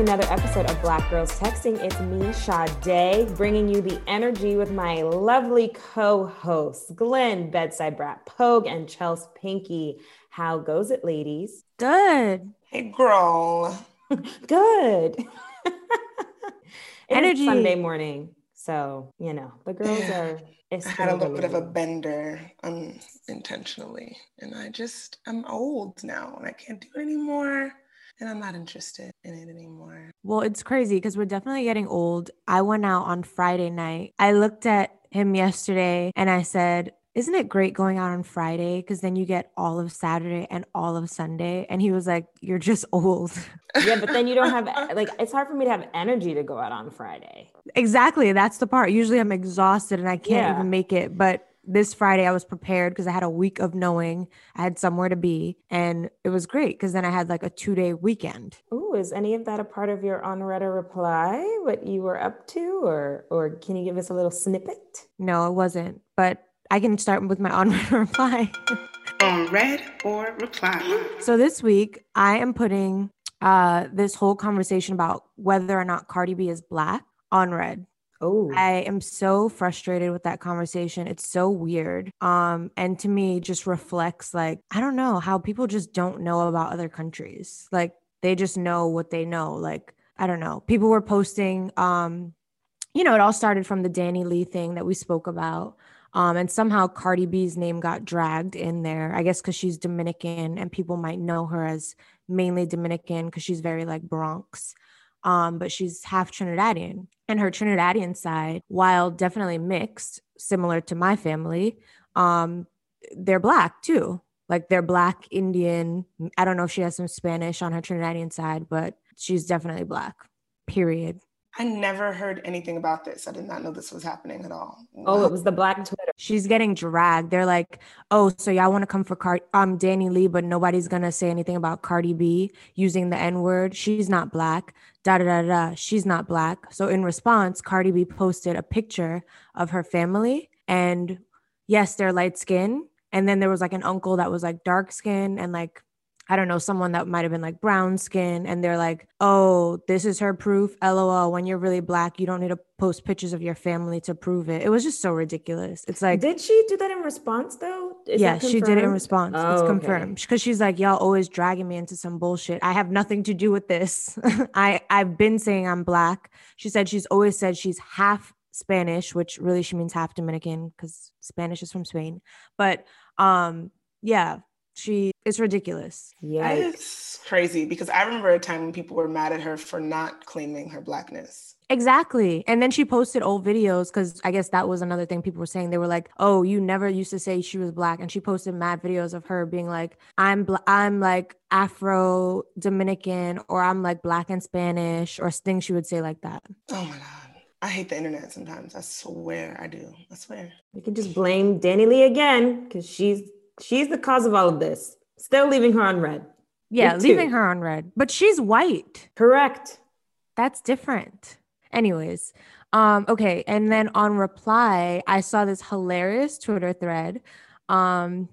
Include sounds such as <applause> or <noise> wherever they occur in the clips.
To another episode of Black Girls Texting. It's me, Sade, bringing you the energy with my lovely co-hosts, Glenn Bedside Brat Pogue and Chelsea Pinky. How goes it, ladies? Good. Hey, girl. <laughs> Good. <laughs> Energy. Sunday morning, so you know the girls are. I had a little bit of a bender unintentionally, and I just I'm old now, and I can't do it anymore, and I'm not interested in it anymore. Well, it's crazy because we're definitely getting old. I went out on Friday night. I looked at him yesterday and I said, Isn't it great going out on Friday? Because then you get all of Saturday and all of Sunday. And he was like, You're just <laughs> old. yeah, but then you don't have <laughs> like it's hard for me to have energy to go out on Friday. exactly. That's the part. Usually I'm exhausted and I can't Yeah. even make it. But this Friday I was prepared because I had a week of knowing I had somewhere to be. And it was great because then I had like a two day weekend. Ooh, is any of that a part of your on-read or reply? What you were up to, or or can you give us a little snippet? No, it wasn't. But I can start with my <laughs> on reader reply. On read or reply. So this week, I am putting uh, this whole conversation about whether or not Cardi B is black on read. Oh, I am so frustrated with that conversation. It's so weird. Um, and to me, just reflects like I don't know how people just don't know about other countries. Like they just know what they know. Like I don't know. People were posting. Um, you know, it all started from the DaniLeigh thing that we spoke about. Um, and somehow Cardi B's name got dragged in there. I guess because she's Dominican and people might know her as mainly Dominican because she's very like Bronx. Um, but she's half Trinidadian. And her Trinidadian side, while definitely mixed, similar to my family, um, they're black too. Like they're black Indian. I don't know if she has some Spanish on her Trinidadian side, but she's definitely black. Period. I never heard anything about this. I did not know this was happening at all. oh, it was the Black Twitter. She's getting dragged. They're like, "Oh, so y'all want to come for Card um DaniLeigh, but nobody's gonna say anything about Cardi B using the N word. She's not black. Da da da da. She's not black." So in response, Cardi B posted a picture of her family, and yes, they're light skin. And then there was like an uncle that was like dark skin, and like I don't know, someone that might have been like brown skin, and they're like, "Oh, this is her proof." LOL. When you're really black, you don't need to post pictures of your family to prove it. It was just so ridiculous. It's like, Did she do that in response though? Is yeah, she did it in response. Oh, it's confirmed because she's like, "Y'all always dragging me into some bullshit. I have nothing to do with this. <laughs> I I've been saying I'm black." She said she's always said she's half Spanish, which really she means half Dominican because Spanish is from Spain. But um, yeah, she it's ridiculous. Yeah. It's crazy because I remember a time when people were mad at her for not claiming her blackness. Exactly. And then she posted old videos because I guess that was another thing people were saying. They were like, "Oh, you never used to say she was black," and she posted mad videos of her being like, "I'm bl- I'm like Afro Dominican, or I'm like black and Spanish, or things she would say like that." Oh my God. I hate the internet sometimes. I swear I do. I swear. We can just blame DaniLeigh again because she's she's the cause of all of this. Still leaving her on read. Yeah, leaving her on read, but she's white. Correct. That's different. Anyways, um, okay. And then on reply, I saw this hilarious Twitter thread. Um,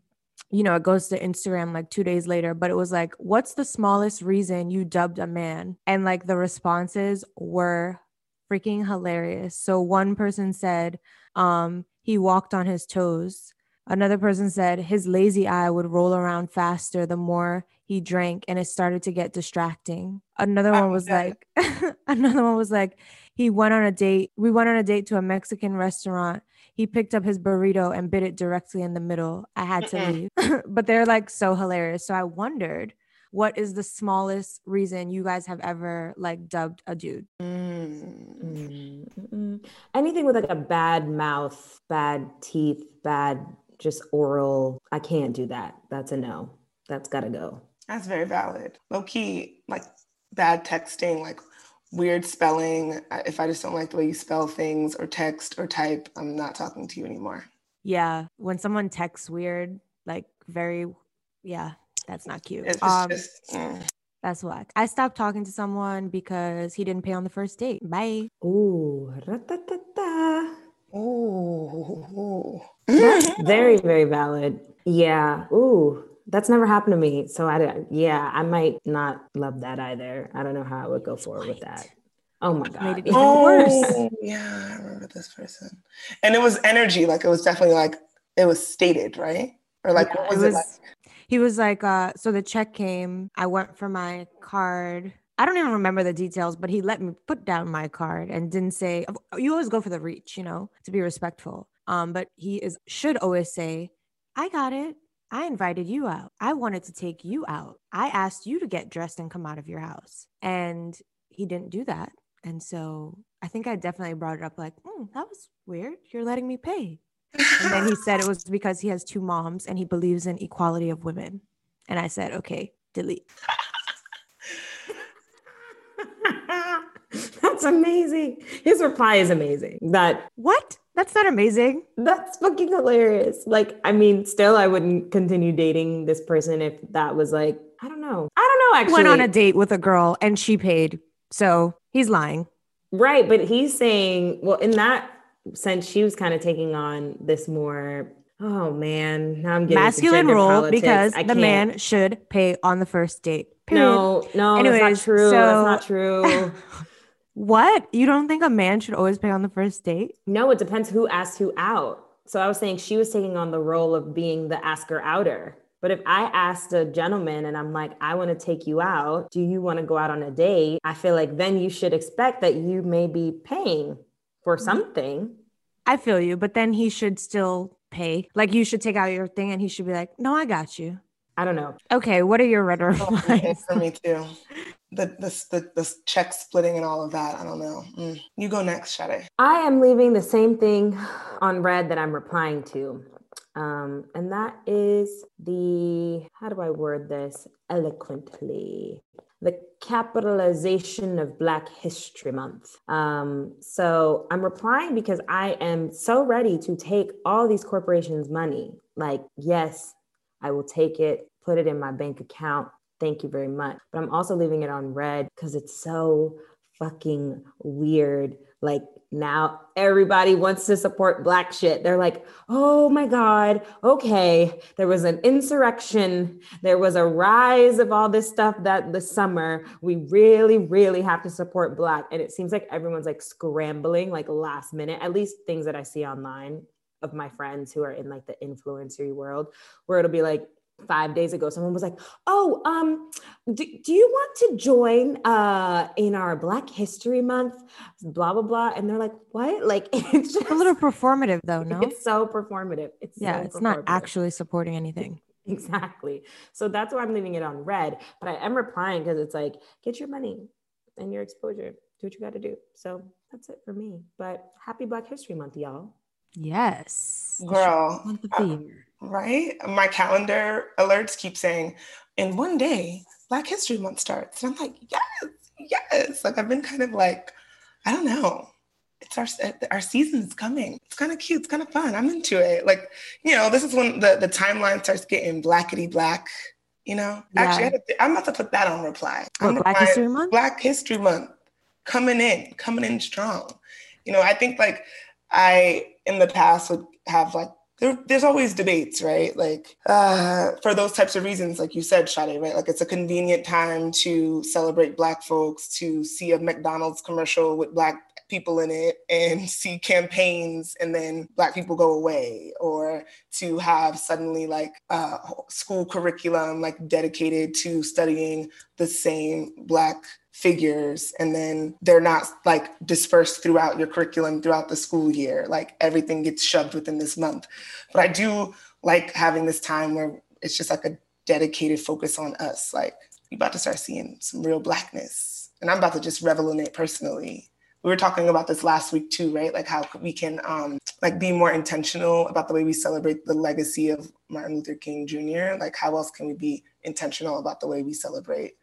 you know, it goes to Instagram like two days later, but it was like, what's the smallest reason you dubbed a man? And like the responses were freaking hilarious. So one person said, um, he walked on his toes. Another person said his lazy eye would roll around faster the more he drank and it started to get distracting. Another one was like <laughs> another one was like he went on a date. We went on a date to a Mexican restaurant. He picked up his burrito and bit it directly in the middle. I had to leave. <laughs> but they're like so hilarious. So I wondered what is the smallest reason you guys have ever like dubbed a dude? Mm. Mm, mm-mm. Anything with like a bad mouth, bad teeth, bad just oral. I can't do that. That's a no. That's gotta go. That's very valid. Low key, like bad texting, like weird spelling. If I just don't like the way you spell things or text or type, I'm not talking to you anymore. Yeah. When someone texts weird, like very, yeah, that's not cute. It's Um, just, mm. that's whack. I stopped talking to someone because he didn't pay on the first date. Bye. Ooh, ra-ta-ta-ta. Ooh. That's <laughs> very, very valid. Yeah. Ooh, that's never happened to me. So I, don't- yeah, I might not love that either. I don't know how I would go forward with that. Oh my god. Made it even Oh, worse. yeah, I remember this person. And it was energy, like it was definitely like it was stated, right? Or like Yeah, what It was it, like? he was like, uh, so the check came. I went for my card. I don't even remember the details, but he let me put down my card and didn't say, you always go for the reach, you know, to be respectful. Um, but he is should always say, I got it. I invited you out. I wanted to take you out. I asked you to get dressed and come out of your house. And he didn't do that. And so I think I definitely brought it up like, "Hmm, that was weird. You're letting me pay. And then he <laughs> said it was because he has two moms and he believes in equality of women. And I said, okay, delete. <laughs> that's amazing. His reply is amazing. That What? That's not amazing. that's fucking hilarious. Like, I mean, still I wouldn't continue dating this person if that was like, I don't know. I don't know actually. went on a date with a girl and she paid. So he's lying. Right, but he's saying, well, in that sense, she was kind of taking on this more. Oh man, now I'm getting Masculine rule politics. because I the can't. man should pay on the first date. Period. No, no, that's not true. so- that's not true. <laughs> What? You don't think a man should always pay on the first date? no, it depends who asked who out. So I was saying she was taking on the role of being the asker outer. But if I asked a gentleman and I'm like, I want to take you out, do you want to go out on a date? I feel like then you should expect that you may be paying for mm-hmm. something. I feel you, but then he should still pay. Like you should take out your thing and he should be like, no, I got you. I don't know. Okay, what are your read or Oh, for me too. The, the the the check splitting and all of that. I don't know. Mm. You go next, Sade. I am leaving the same thing on read that I'm replying to. Um, and that is the, how do I word this eloquently? The capitalization of Black History Month. Um, so I'm replying because I am so ready to take all these corporations' money. Like, yes, I will take it, put it in my bank account. Thank you very much. But I'm also leaving it on read because it's so fucking weird. Like now everybody wants to support black shit. They're like, oh my God, okay. There was an insurrection. There was a rise of all this stuff that the summer we really, really have to support black. And it seems like everyone's like scrambling like last minute, at least things that I see online of my friends who are in like the influencer world, where it'll be like, five days ago someone was like oh um do, do you want to join uh in our black history month? Blah blah blah. And they're like what? <laughs> Like it's just a little performative though, no? it's so performative. It's yeah, so it's not actually supporting anything. <laughs> exactly. So that's why i'm leaving it on read but i am replying because it's like get your money and your exposure. Do what you got to do. So that's it for me. But happy black history month y'all Yes. Girl, Month of the year. right? My calendar alerts keep saying, in one day, Black History Month starts. And I'm like, yes, yes. Like I've been kind of like, I don't know. It's our uh, our season's coming. It's kind of cute. It's kind of fun. I'm into it. Like, you know, this is when the, the timeline starts getting blackety black. You know, actually, I Yeah. had to- I'm about to put that on reply. What, Black History Month? Black History Month coming in, coming in strong. You know, I think like I in the past would have like there, there's always debates, right? Like uh, for those types of reasons, like you said, Sade, right? Like it's a convenient time to celebrate Black folks, to see a McDonald's commercial with Black people in it and <laughs> see campaigns and then Black people go away, or to have suddenly like uh, school curriculum like dedicated to studying the same Black figures and then they're not like dispersed throughout your curriculum throughout the school year. Like everything gets shoved within this month. But i do like having this time where it's just like a dedicated focus on us. Like we about to start seeing some real blackness. And i'm about to just revel in it personally. We were talking about this last week too right? Like how we can um like be more intentional about the way we celebrate the legacy of Martin Luther King Jr. Like, how else can we be intentional about the way we celebrate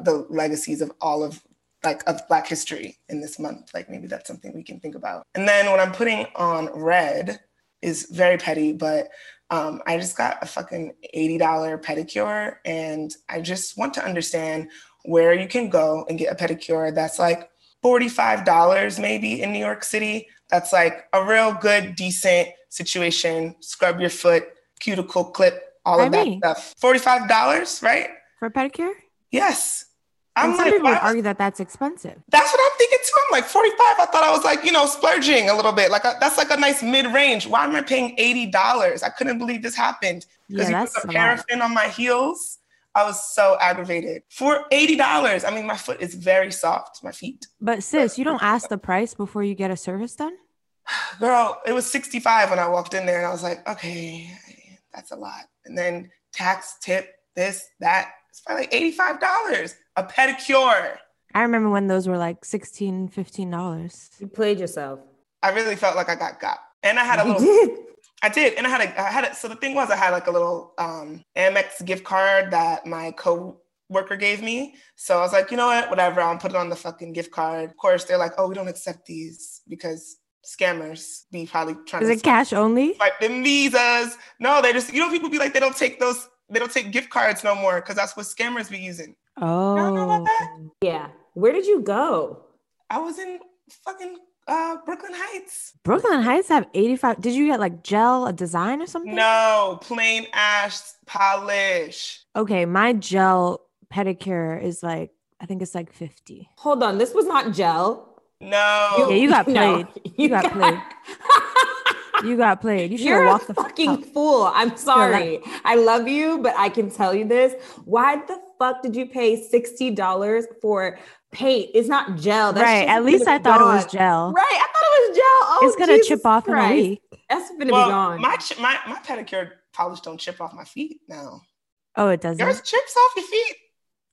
the legacies of all of like of Black history in this month? Like, maybe that's something we can think about. And then what I'm putting on read is very petty, but um, I just got a fucking $80 pedicure, and I just want to understand where you can go and get a pedicure that's like $45 maybe in New York City. That's like a real good, decent situation. Scrub your foot, cuticle clip, all of that stuff. $45, right? For a pedicure? Yes. I'm and some like, people would argue that that's expensive. That's what I'm thinking too. I'm like 45. I thought I was like, you know, splurging a little bit. Like a, that's like a nice mid-range. Why am I paying $80? I couldn't believe this happened. Because yeah, you put the paraffin on my heels. I was so aggravated. For $80. I mean, my foot is very soft, my feet. But sis, you don't ask the price before you get a service done? <sighs> Girl, it was 65 when I walked in there and I was like, okay, that's a lot. And then tax, tip, this, that. It's probably like $85. A pedicure. I remember when those were like 16 $15. You played yourself. I really felt like I got got. And I had a you little did. I did, and I had a, I had a, so the thing was, I had like a little um, Amex gift card that my co-worker gave me. So I was like, you know what, whatever, I'll put it on the fucking gift card. Of course, they're like, oh, we don't accept these because scammers be probably trying. Is to it cash only? Like the visas. No, they just you know people be like they don't take those they don't take gift cards no more because that's what scammers be using. Oh, yeah. Where did you go? I was in fucking uh, Brooklyn Heights. Brooklyn Heights have 85. Did you get like gel, a design or something? No, plain ash polish. Okay, my gel pedicure is like, I think it's like 50. Hold on, this was not gel. No. You, yeah, you got <laughs> played. No, you, you got, got played. <laughs> you got played. You should have walked the fucking fool. I'm sorry. Like, I love you, but I can tell you this. Why the fuck did you pay $60 for paint. It's not gel. That's right. At least I thought gone. it was gel. Right. I thought it was gel. Oh, it's gonna Jesus chip off Christ. in a week. That's gonna well, be gone. My my my pedicure polish don't chip off my feet now. Oh, it doesn't. Yours chips off your feet.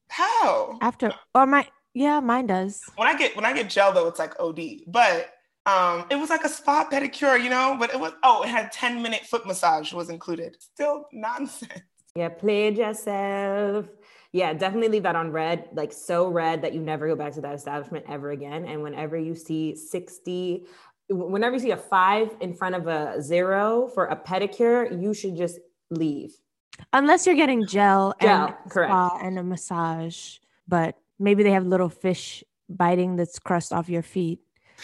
How? After or my yeah, mine does. When I get when I get gel though, it's like OD. But um, it was like a spa pedicure, you know. But it was oh, it had ten minute foot massage was included. Still nonsense. <laughs> Yeah, played yourself yeah, definitely leave that on read, like so red that you never go back to that establishment ever again. And whenever you see 60, whenever you see a five in front of a zero for a pedicure, you should just leave. Unless you're getting gel, gel and correct. and a massage, but maybe they have little fish biting that's crust off your feet. <laughs>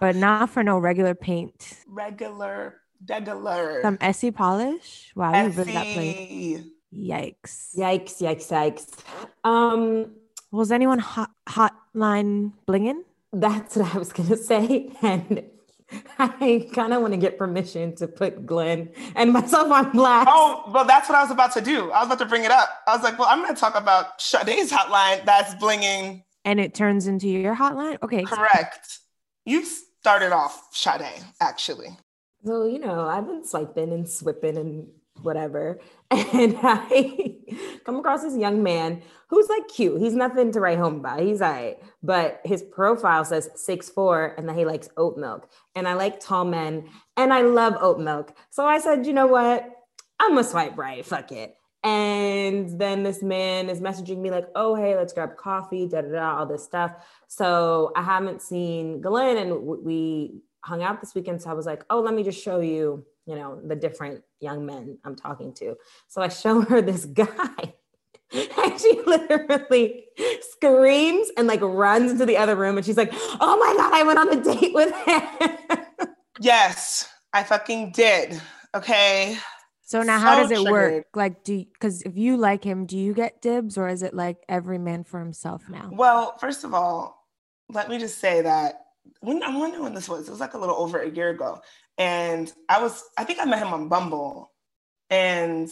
but not for no regular paint. Regular, regular. Some Essie polish. Wow, you really got played. Yikes. Yikes, yikes, yikes. Um, was anyone hot, hotline blinging? That's what I was going to say. And I kind of want to get permission to put Glenn and myself on blast. Oh, well, that's what I was about to do. I was about to bring it up. I was like, well, I'm going to talk about Sade's hotline that's blinging. And it turns into your hotline? Okay. Correct. You started off Sade, actually. So, you know, I've been swiping and swipping and whatever. <laughs> And I come across this young man who's like cute. He's nothing to write home about. He's all right. But his profile says six four and that he likes oat milk. And I like tall men and I love oat milk. So I said, you know what? I'm gonna swipe right. Fuck it. And then this man is messaging me like, oh, hey, let's grab coffee, da da da, all this stuff. So I haven't seen Glenn and we hung out this weekend. So I was like, oh, let me just show you you know, the different young men I'm talking to. So I show her this <laughs> guy. and she literally screams and like runs into the other room and she's like, oh my God, I went on a date with him. <laughs> yes, I fucking did. Okay. So now, so how does it triggered. work? Like, do because if you like him, do you get dibs, or is it like every man for himself now? Well, first of all, let me just say that when I'm wondering when this was. It was like a little over a year ago, and I was, I think I met him on Bumble. And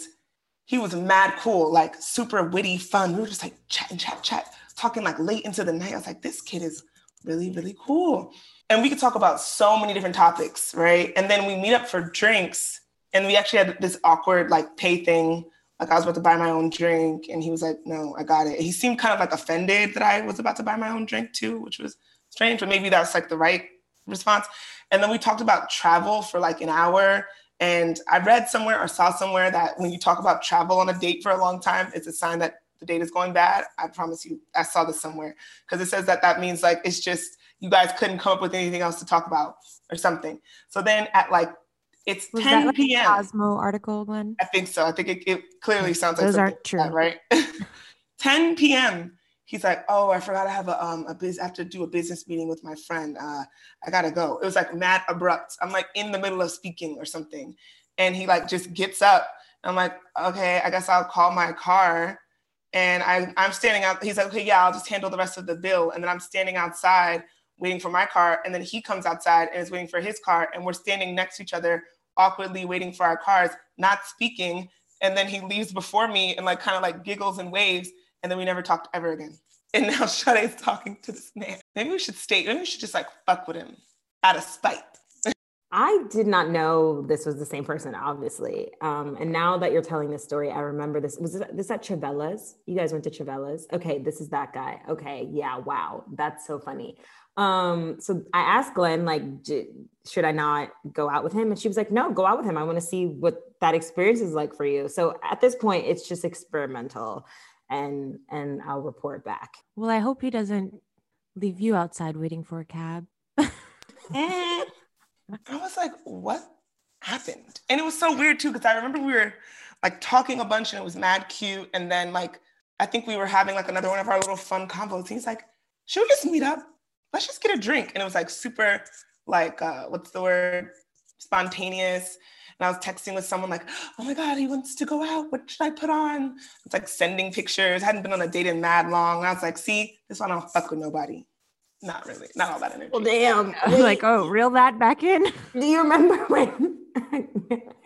he was mad cool, like super witty, fun. We were just like chat and chat, chat, talking like late into the night. I was like, this kid is really, really cool. And we could talk about so many different topics, right? And then we meet up for drinks. And we actually had this awkward like pay thing. Like I was about to buy my own drink. And he was like, no, I got it. He seemed kind of like offended that I was about to buy my own drink too, which was strange, but maybe that's like the right response. And then we talked about travel for like an hour. And I read somewhere or saw somewhere that when you talk about travel on a date for a long time, it's a sign that the date is going bad. I promise you, I saw this somewhere because it says that that means like it's just you guys couldn't come up with anything else to talk about or something. So then at like it's Was 10 that like p.m. Cosmo article, Glenn? I think so. I think it, it clearly sounds like Those aren't true. like that, right? <laughs> 10 p.m. He's like, oh, I forgot I have a um a biz. I have to do a business meeting with my friend. Uh, I gotta go. It was like mad abrupt. I'm like in the middle of speaking or something, and he like just gets up. I'm like, okay, I guess I'll call my car. And I, I'm standing out. He's like, okay, yeah, I'll just handle the rest of the bill. And then I'm standing outside waiting for my car. And then he comes outside and is waiting for his car. And we're standing next to each other, awkwardly waiting for our cars, not speaking. And then he leaves before me and like kind of like giggles and waves. And then we never talked ever again. <laughs> And now Sade's talking to this man. Maybe we should stay. Maybe we should just like fuck with him out of spite. <laughs> I did not know this was the same person, obviously. Um, and now that you're telling this story, I remember this. Was this, this at Chavela's? You guys went to Chavela's? Okay, this is that guy. Okay, yeah, wow, that's so funny. Um, so I asked Glenn, like, j- should I not go out with him? And she was like, no, go out with him. I want to see what that experience is like for you. So at this point, it's just experimental, and and I'll report back. Well, I hope he doesn't leave you outside waiting for a cab. Mm. <laughs> I was like, what happened? And it was so weird too, because I remember we were like talking a bunch and it was mad cute. And then like I think we were having like another one of our little fun combos. He's like, should we just meet up? Let's just get a drink. And it was like super like uh what's the word? Spontaneous. And I was texting with someone like, oh my God, he wants to go out. What should I put on? It's like sending pictures. I hadn't been on a date in mad long. And I was like, see, this one I don't fuck with nobody. Not really. Not all that energy. Well, damn. I'm like, oh, reel that back in. Do you remember when? <laughs>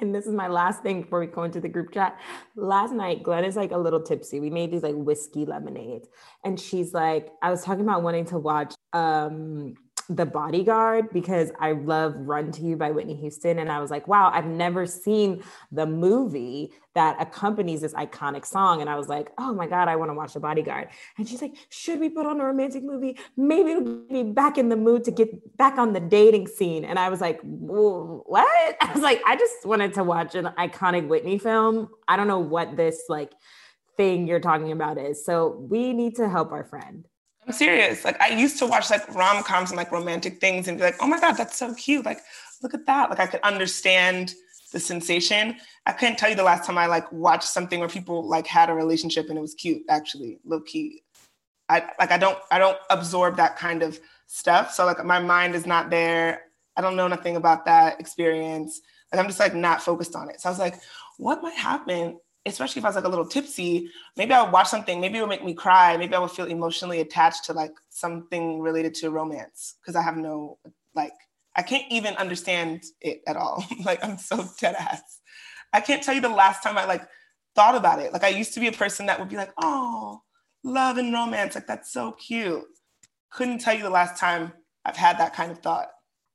and this is my last thing before we go into the group chat. Last night, Glenn is like a little tipsy. We made these like whiskey lemonades, and she's like, I was talking about wanting to watch um the bodyguard because I love Run to You by Whitney Houston. And I was like, wow, I've never seen the movie that accompanies this iconic song. And I was like, oh my God, I want to watch the bodyguard. And she's like, should we put on a romantic movie? Maybe it'll me back in the mood to get back on the dating scene. And I was like, what? <laughs> I was like, I just wanted to watch an iconic Whitney film. I don't know what this like thing you're talking about is. So we need to help our friend. I'm serious. Like I used to watch like rom coms and like romantic things and be like, oh my God, that's so cute. Like, look at that. Like I could understand the sensation. I couldn't tell you the last time I like watched something where people like had a relationship and it was cute, actually, low key. I like I don't I don't absorb that kind of stuff. So like my mind is not there. I don't know nothing about that experience. Like I'm just like not focused on it. So I was like, what might happen especially if I was like a little tipsy, maybe I would watch something, maybe it would make me cry, maybe I would feel emotionally attached to like something related to romance because I have no like I can't even understand it at all. <laughs> like I'm so dead ass. I can't tell you the last time I like thought about it. Like I used to be a person that would be like, oh, love and romance, like that's so cute. Couldn't tell you the last time I've had that kind of thought.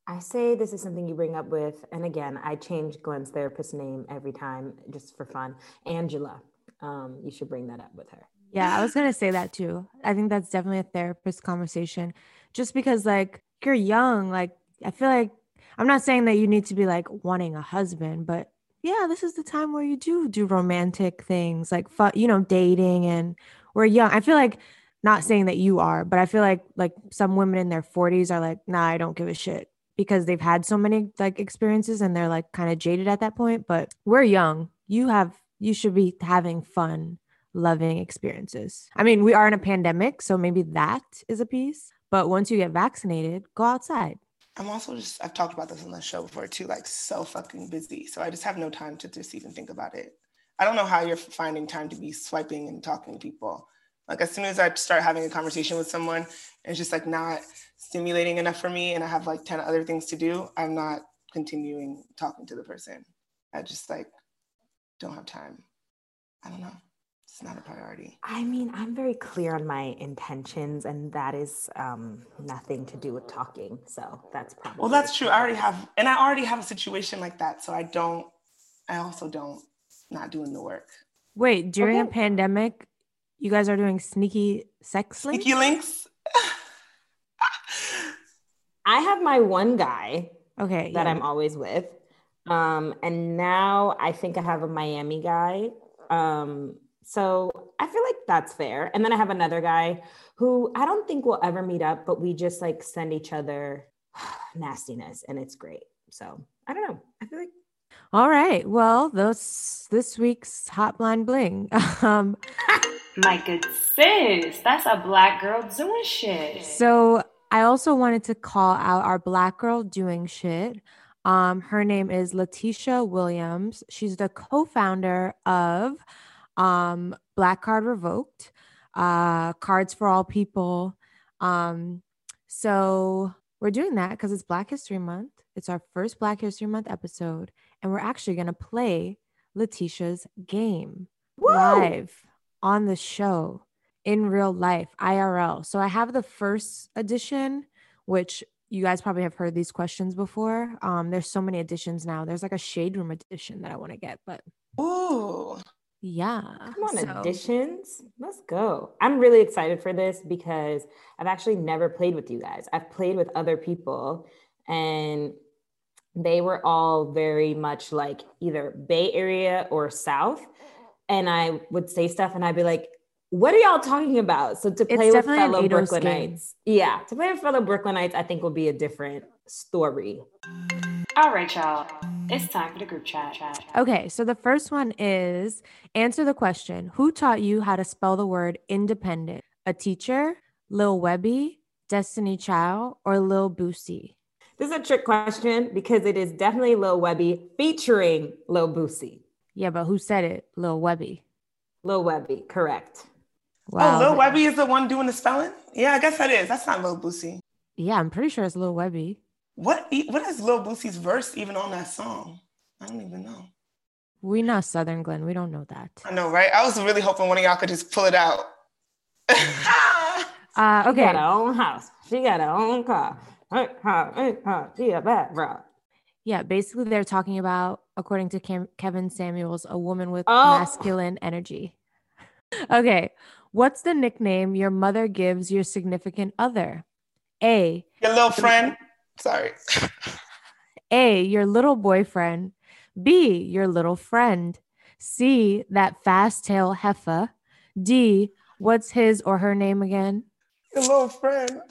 I say this is something you bring up with, and again, I change Glenn's therapist name every time just for fun. Angela, um, you should bring that up with her. Yeah, I was gonna say that too. I think that's definitely a therapist conversation. Just because like you're young, like I feel like I'm not saying that you need to be like wanting a husband, but yeah, this is the time where you do do romantic things like you know dating and we're young. I feel like not saying that you are, but I feel like like some women in their 40s are like, nah, I don't give a shit because they've had so many like experiences and they're like kind of jaded at that point. But we're young. You have you should be having fun, loving experiences. I mean, we are in a pandemic, so maybe that is a piece. But once you get vaccinated, go outside. I'm also just I've talked about this on the show before too, like so fucking busy. So I just have no time to just even think about it. I don't know how you're finding time to be swiping and talking to people. Like as soon as I start having a conversation with someone, it's just like not stimulating enough for me and I have like 10 other things to do, I'm not continuing talking to the person. I just like don't have time. I don't know. It's not a priority. I mean, I'm very clear on my intentions, and that is um, nothing to do with talking. So that's probably. Well, that's true. I already have, and I already have a situation like that. So I don't, I also don't, not doing the work. Wait, during okay. a pandemic, you guys are doing sneaky sex links? Sneaky links? I have my one guy okay that yeah. I'm always with. Um, and now I think I have a Miami guy. Um, so I feel like that's fair. And then I have another guy who I don't think we'll ever meet up, but we just like send each other <sighs> nastiness and it's great. So I don't know. I feel like All right. Well, those this week's Hotline Bling. <laughs> Um, <laughs> My good sis, that's a black girl doing shit. so I also wanted to call out our black girl doing shit. Um, her name is Letitia Williams. She's the co-founder of um, Black Card Revoked, uh, Cards for All People. Um, so we're doing that because it's Black History Month. It's our first Black History Month episode, and we're actually gonna play Letitia's game live on the show in real life, IRL. So I have the first edition, which you guys probably have heard these questions before. Um, there's so many editions now. There's like a shade room edition that I want to get, but oh yeah. Come on, so- additions. Let's go. I'm really excited for this because I've actually never played with you guys. I've played with other people and they were all very much like either Bay Area or South. And I would say stuff and I'd be like, what are y'all talking about? So to It's play with fellow Eidos game. Brooklynites, yeah, to play with fellow Brooklynites, I think will be a different story. All right, y'all. It's time for the group chat. Okay, so the first one is answer the question Who taught you how to spell the word independent? A teacher, Lil Webbie, Destiny Chow, or Lil Boosie? This is a trick question because it is definitely Lil Webbie featuring Lil Boosie. Yeah, but who said it? Lil Webbie. Lil Webbie, correct. Oh, Lil Webbie is the one doing the spelling? Yeah, I guess that is. That's not Lil Boosie. Yeah, I'm pretty sure it's Lil Webbie. What e- what is Lil Boosie's verse even on that song? I don't even know. We not Southern Glenn. We don't know that. I know, right? I was really hoping one of y'all could just pull it out. <laughs> Uh, She okay. got her own house. She got her own car. Her, her. She a bad bro. Yeah, basically, they're talking about, according to Cam- Kevin Samuels, a woman with Oh. masculine energy. <laughs> Okay. What's the nickname your mother gives your significant other? A. Your little friend. Sorry. <laughs> A, your little boyfriend. B, your little friend. C, that fast tail heifer. D, what's his or her name again? Your little friend.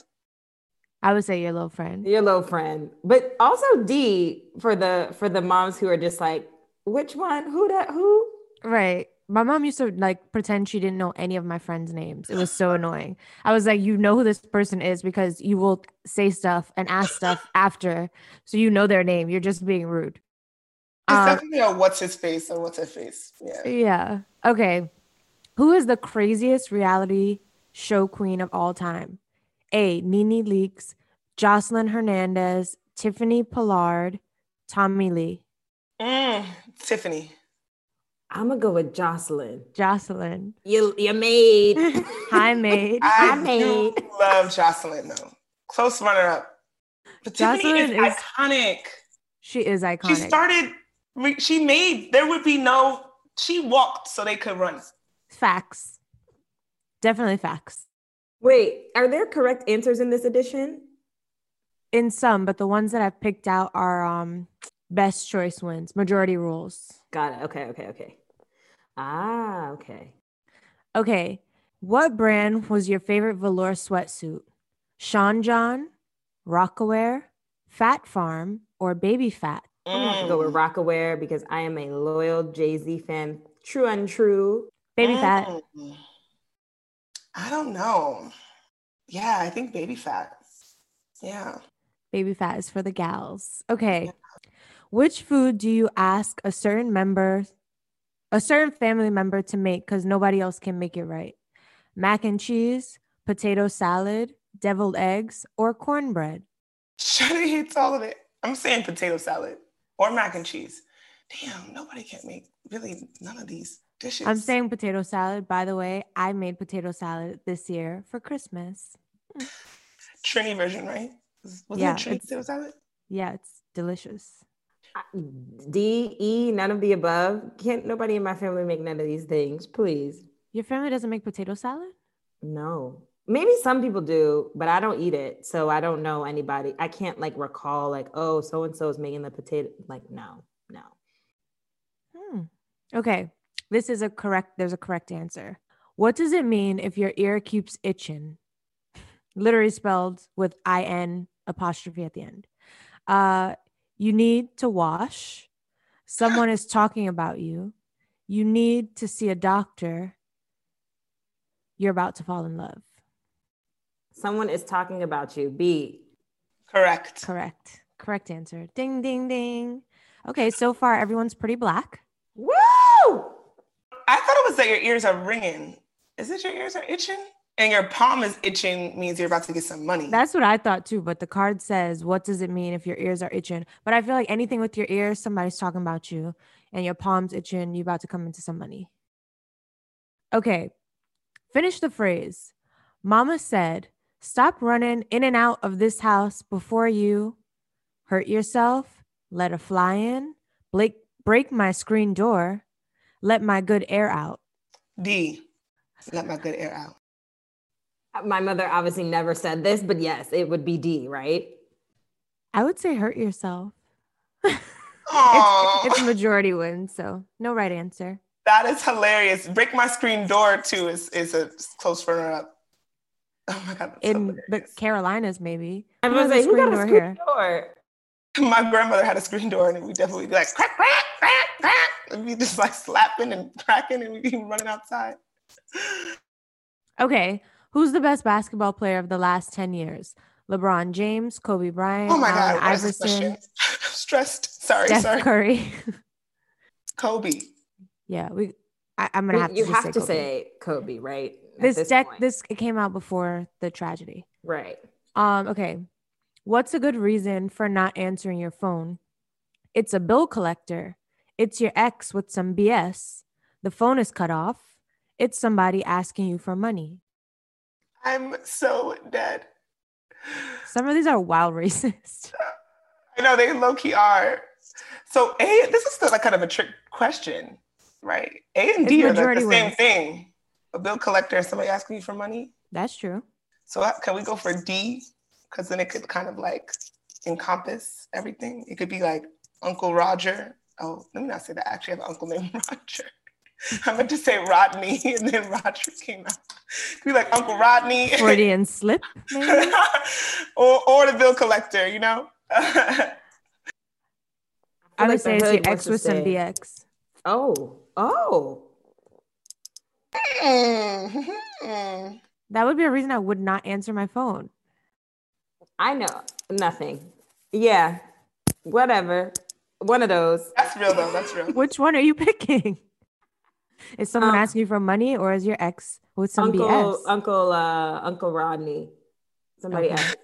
I would say your little friend. Your little friend. But also D for the for the moms who are just like, which one? Who that who? Right. My mom used to like pretend she didn't know any of my friends' names. It was so annoying. I was like, you know who this person is because you will say stuff and ask stuff <laughs> after. So you know their name. You're just being rude. It's Uh, definitely a what's his face or what's her face. Yeah. Yeah. Okay. Who is the craziest reality show queen of all time? A. NeNe Leakes, Joseline Hernandez, Tiffany Pollard, Tommie Lee. Mm, Tiffany. I'm gonna go with Joseline. Joseline. You you made <laughs> Hi, maid. I I do made- love Joseline though. Close runner up. But Joseline is, is- iconic. She is iconic. She started. re- She made. There would be no. She walked so they could run. Facts. Definitely facts. Wait, are there correct answers in this edition? In some, but the ones that I've picked out are um best choice wins, majority rules. Got it. Okay, okay, okay. Ah, okay. Okay. What brand was your favorite velour sweatsuit? Sean John, Rocawear, Phat Farm, or Baby Phat? I'm gonna have to go with Mm. Rocawear because I am a loyal Jay Z fan. True and true. Baby Phat. Mm. I don't know. Yeah, I think baby phat. Yeah. Baby Phat is for the gals. Okay. Which food do you ask a certain member, a certain family member to make because nobody else can make it right? Mac and cheese, potato salad, deviled eggs, or cornbread? Sade hates all of it. I'm saying potato salad or mac and cheese. Damn, nobody can make really none of these dishes. I'm saying potato salad. By the way, I made potato salad this year for Christmas. Trini version, right? Was Yeah, it Trini potato salad? Yeah, it's delicious. D, E, none of the above. Can't nobody in my family make none of these things, please. Your family doesn't make potato salad? No. Maybe some people do, but I don't eat it. So I don't know anybody. I can't like recall like, oh, so and so is making the potato. Like, no. No. Hmm. Okay. This is a correct, there's a correct answer. What does it mean if your ear keeps itching? Literally spelled with I N apostrophe at the end. Uh, you need to wash. Someone is talking about you. You need to see a doctor. You're about to fall in love. Someone is talking about you. B. Correct. Correct. Correct answer. Ding, ding, ding. Okay, so far everyone's pretty black. Woo! I thought it was that your ears are ringing. Is it your ears are itching? And your palm is itching means you're about to get some money. That's what I thought too. But the card says, what does it mean if your ears are itching? But I feel like anything with your ears, somebody's talking about you and your palms itching, you're about to come into some money. Okay, finish the phrase. Mama said, stop running in and out of this house before you hurt yourself, let a fly in, break, break my screen door, let my good air out. D. Let my good air out. My mother obviously never said this, but yes, it would be D, right? I would say hurt yourself. Aww. <laughs> It's majority win, so no right answer. that is hilarious. Break my screen door too is is a close runner up. Oh my god. that's In the hilarious. Carolinas, maybe. I was a like, who got a door screen door? My grandmother had a screen door and we definitely be like crack, crack, crack, crack. And we just like slapping and cracking and we'd be running outside. Okay, who's the best basketball player of the last 10 years? LeBron James, Kobe Bryant, Oh my god, what is this question? Iverson, <laughs> stressed. Sorry, Steph sorry. Curry. Kobe. yeah, we. I, I'm gonna have to. you have say to Kobe. say Kobe, right? At this, deck. point. This it came out before the tragedy. right. Um. Okay, what's a good reason for not answering your phone? It's a bill collector. It's your ex with some BS. The phone is cut off. It's somebody asking you for money. I'm so dead. Some of these are wild racist. <laughs> I know they low key are. So A, this is still like kind of a trick question, right? A and It's D are like the same wins. thing. A bill collector and somebody asking you for money. That's true. So uh, can we go for D? Because then it could kind of like encompass everything. It could be like Uncle Roger. Oh, let me not say that. I actually have an uncle named <laughs> Roger. <laughs> I meant to say Rodney, <laughs> and then Roger came out. It could be like Uncle Rodney, <laughs> Freudian slip, maybe. or or the bill collector. You know. I would like the say it's hood your ex with some BX. Oh, oh. That would be a reason I would not answer my phone. I know nothing. Yeah, whatever. One of those. That's real though. That's real. Which one are you picking? <laughs> Is someone Um, asking you for money or is your ex with some Uncle, BS? Uncle, uh, Uncle Rodney. Somebody Okay. asked.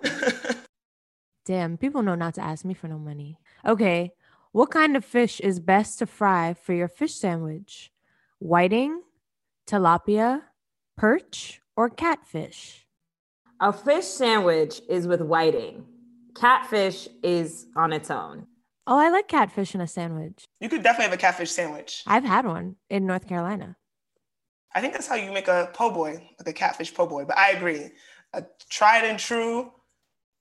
<laughs> Damn, people know not to ask me for no money. Okay. What kind of fish is best to fry for your fish sandwich? Whiting, tilapia, perch, or catfish? A fish sandwich is with whiting. Catfish is on its own. Oh, I like catfish in a sandwich. you could definitely have a catfish sandwich. I've had one in North Carolina. I think that's how you make a po' boy, like a catfish po' boy. But I agree. A tried and true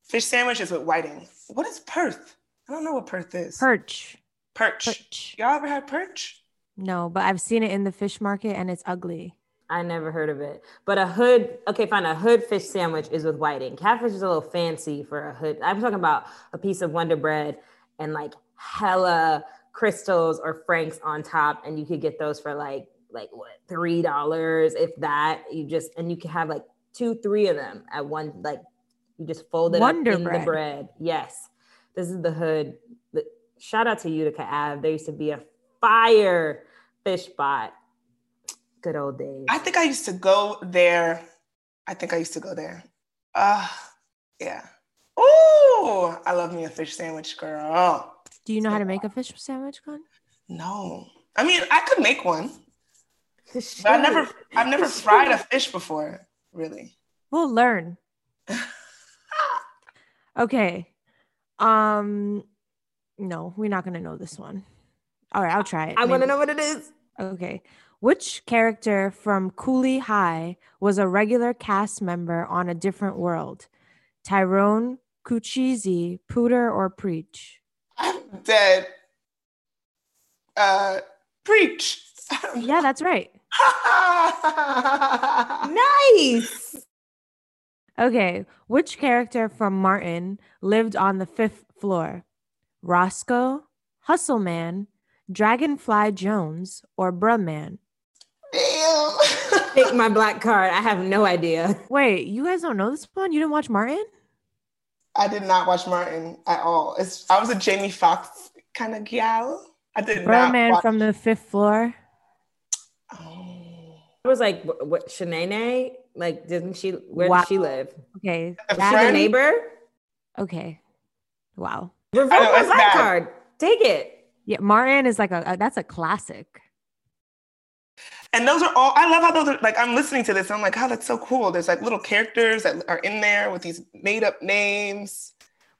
fish sandwich is with whiting. What is Perth? I don't know what Perth is. Perch. Perch. Perch. Y'all ever had perch? No, but I've seen it in the fish market and it's ugly. I never heard of it. But a hood, okay, fine. A hood fish sandwich is with whiting. Catfish is a little fancy for a hood. I'm talking about a piece of Wonder Bread and like hella crystals or franks on top. And you could get those for like, like what, three dollars, if that. You just and you can have like two, three of them at one, like you just fold it Wonder up in Bread. the bread. Yes. This is the hood. Shout out to Utica Ave. There used to be a fire fish spot. Good old days. I think I used to go there. I think I used to go there. Uh yeah. Ooh, I love me a fish sandwich, girl. Do you know how to make a fish sandwich, Glenn? No. I mean, I could make one, but I never I've never fried a fish before, really. We'll learn. <laughs> Okay. Um no, we're not gonna know this one. All right, I'll try it. I want to know what it is. Okay. Which character from Cooley High was a regular cast member on a different world? Tyrone, Cochise, Pooter, or Preach? I'm dead. uh, preach. Yeah, that's right. <laughs> Nice. Okay, which character from Martin lived on the fifth floor? Roscoe, Hustle Man, Dragonfly Jones, or Bruh Man? Damn. <laughs> Take my black card. I have no idea. Wait, you guys don't know this one? You didn't watch Martin? I did not watch Martin at all. It's I was a Jamie Foxx kind of gal. I did Bruh not Man watch. from the fifth floor. Oh. I was like, what, what Shanae? Like, didn't she? Where Wow. did she live? Okay, A She's that- a neighbor. okay. Wow. Revoke my it's black bad. card. Take it. Yeah, Martin is like a, a- that's a classic. And those are all. I love how those are like. I'm listening to this. And I'm like, oh, that's so cool. There's like little characters that are in there with these made up names.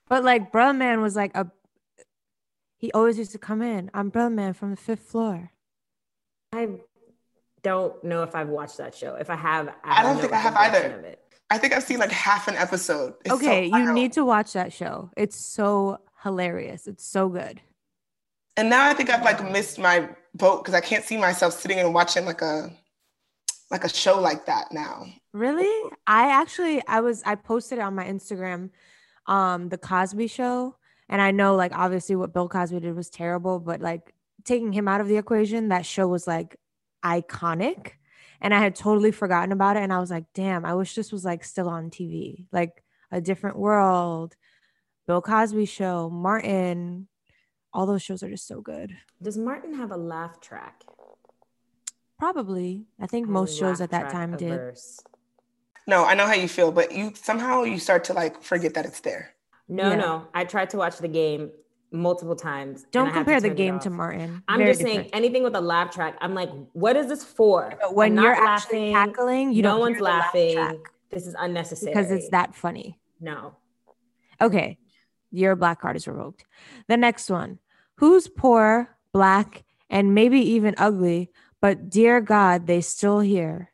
But like Bruh Man was like a he always used to come in. I'm Bruh Man from the fifth floor. I don't know if I've watched that show. If I have, I, I don't no think I have either. Of it. I think I've seen like half an episode. It's so okay, you need to watch that show. It's so hilarious. It's so good. And now I think I've like missed my boat because I can't see myself sitting and watching like a like a show like that now. Really? I actually I was I posted on my Instagram um the Cosby show. And I know like obviously what Bill Cosby did was terrible but like taking him out of the equation that show was like iconic. And I had totally forgotten about it. And I was like damn I wish this was like still on TV like a different world. Bill Cosby show Martin all those shows are just so good Does Martin have a laugh track? probably I think I'm most shows at that track time did averse. No, I know how you feel, but you somehow you start to like forget that it's there. No, Yeah. no. I tried to watch the game multiple times. don't I had to compare the game to Martin I'm Very just saying anything with a laugh track. I'm like, what is this for? But when I'm you're not actually laughing. cackling, you no don't one's hear the laugh laughing. track This is unnecessary because it's that funny. No. Okay, your black card is revoked. The next one: Who's poor, black, and maybe even ugly, but dear God, they still here.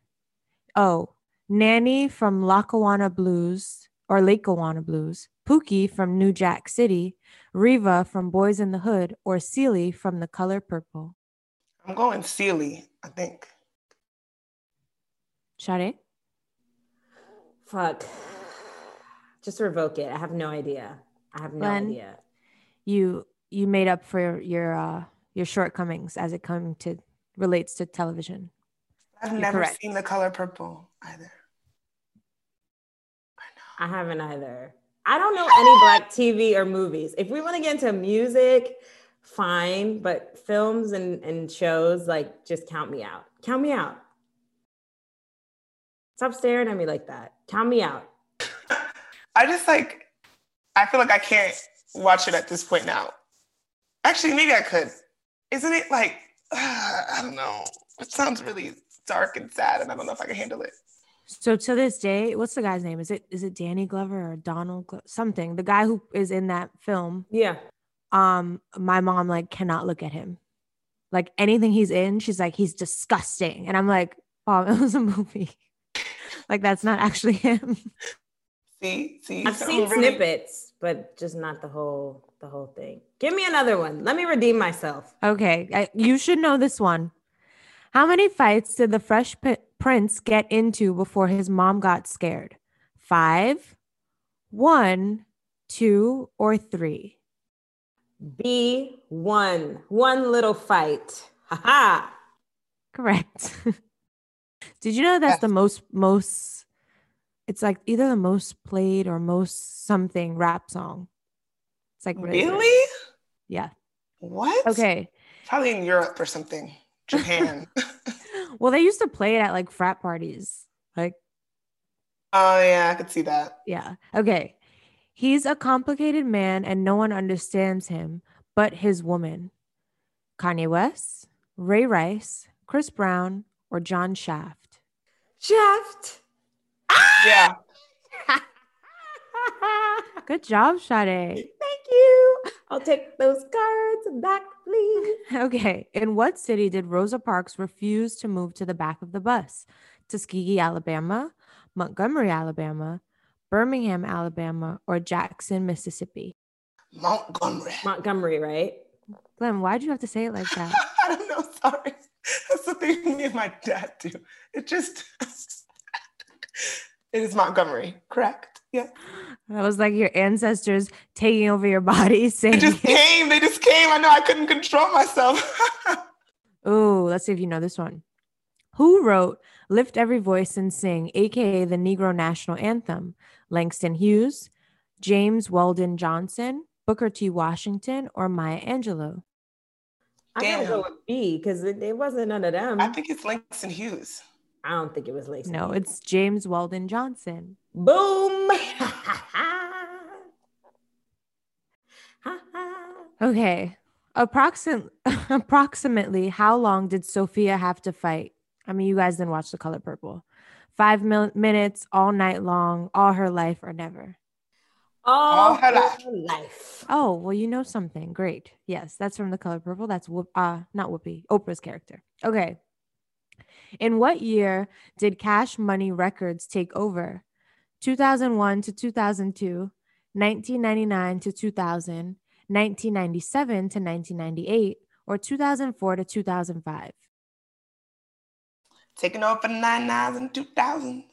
Oh, Nanny from Lackawanna Blues or Lackawanna Blues, Pookie from New Jack City, Reva from Boys in the Hood, or Celie from The Color Purple. I'm going Celie, I think. Sade? Fuck. Just revoke it. I have no idea. I have no Glenn? idea. you you made up for your uh your shortcomings as it come to relates to television. I've You're never correct. seen the color purple either. I haven't either. I don't know any black TV or movies. If we want to get into music, fine, but films and, and shows, like, just count me out. Count me out. Stop staring at me like that. Count me out. <laughs> I just like I feel like I can't watch it at this point now. Actually, maybe I could. Isn't it like <sighs> I don't know. It sounds really dark and sad, and I don't know if I can handle it. So to this day, what's the guy's name? Is it is it Danny Glover or Donald Glo- something? The guy who is in that film. Yeah. Um, my mom like cannot look at him. Like anything he's in, she's like he's disgusting, and I'm like, mom, it <laughs> was a movie. like that's not actually him. See, see, I've So seen really- snippets, but just not the whole the whole thing. Give me another one. Let me redeem myself. Okay, I, you should know this one. How many fights did the Fresh P- Prince get into before his mom got scared? Five, one, two, or three? B one. One little fight. Ha ha. Correct. <laughs> Did you know that's Yes. the most most? It's like either the most played or most something rap song. It's like really good. Really? Yeah. What? Okay. Probably in Europe or something. Japan. <laughs> <laughs> Well, they used to play it at like frat parties. Like oh yeah, I could see that. Yeah. Okay. He's a complicated man and no one understands him but his woman. Kanye West, Ray Rice, Chris Brown, or John Shaft. Shaft. Yeah. <laughs> Good job, Sade. Thank you. I'll take those cards back, please. <laughs> Okay. In what city did Rosa Parks refuse to move to the back of the bus? Tuskegee, Alabama, Montgomery, Alabama, Birmingham, Alabama, or Jackson, Mississippi? Montgomery. Montgomery, right? Glenn, why'd you have to say it like that? <laughs> I don't know. Sorry. That's the thing me and my dad do. It just, it is Montgomery, correct? Yeah. That was like your ancestors taking over your body, <laughs> They just came. They just came. I know I couldn't control myself. <laughs> "Ooh, let's see if you know this one." Who wrote "Lift Every Voice and Sing," aka the Negro National Anthem? Langston Hughes, James Weldon Johnson, Booker T. Washington, or Maya Angelou? I'm gonna go with B because it, it wasn't none of them. I I, think it's Langston Hughes. Don't think it was Lacey. No, it's James Weldon Johnson. boom. <laughs> Okay. Approxim- <laughs> approximately how long did Sofia have to fight? I mean, you guys didn't watch The Color Purple. Five mil- minutes, all night long, all her life, or never. All her life. life. Oh, well, you know something. Great. Yes, that's from The Color Purple. That's Whoop, uh, not Whoopi, Oprah's character. Okay. In what year did Cash Money Records take over? 2001 to 2002, 1999 to 2000, 1997 to 1998, or 2004 to 2005? Taking over for the 99s and 2000s.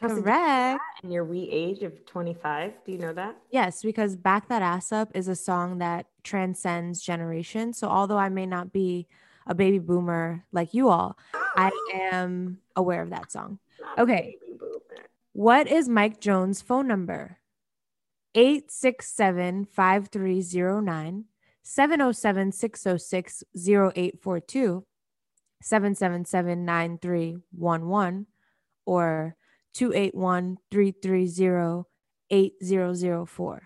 Chelsea, do you know Correct. And your wee age of 25, do you know that? Yes, because Back That Ass Up is a song that transcends generations. So although I may not be a baby boomer like you all, I am aware of that song. Okay. What is Mike Jones' phone number? 867 5309, 707 606 0842, 777 9311, or 281 330 8004.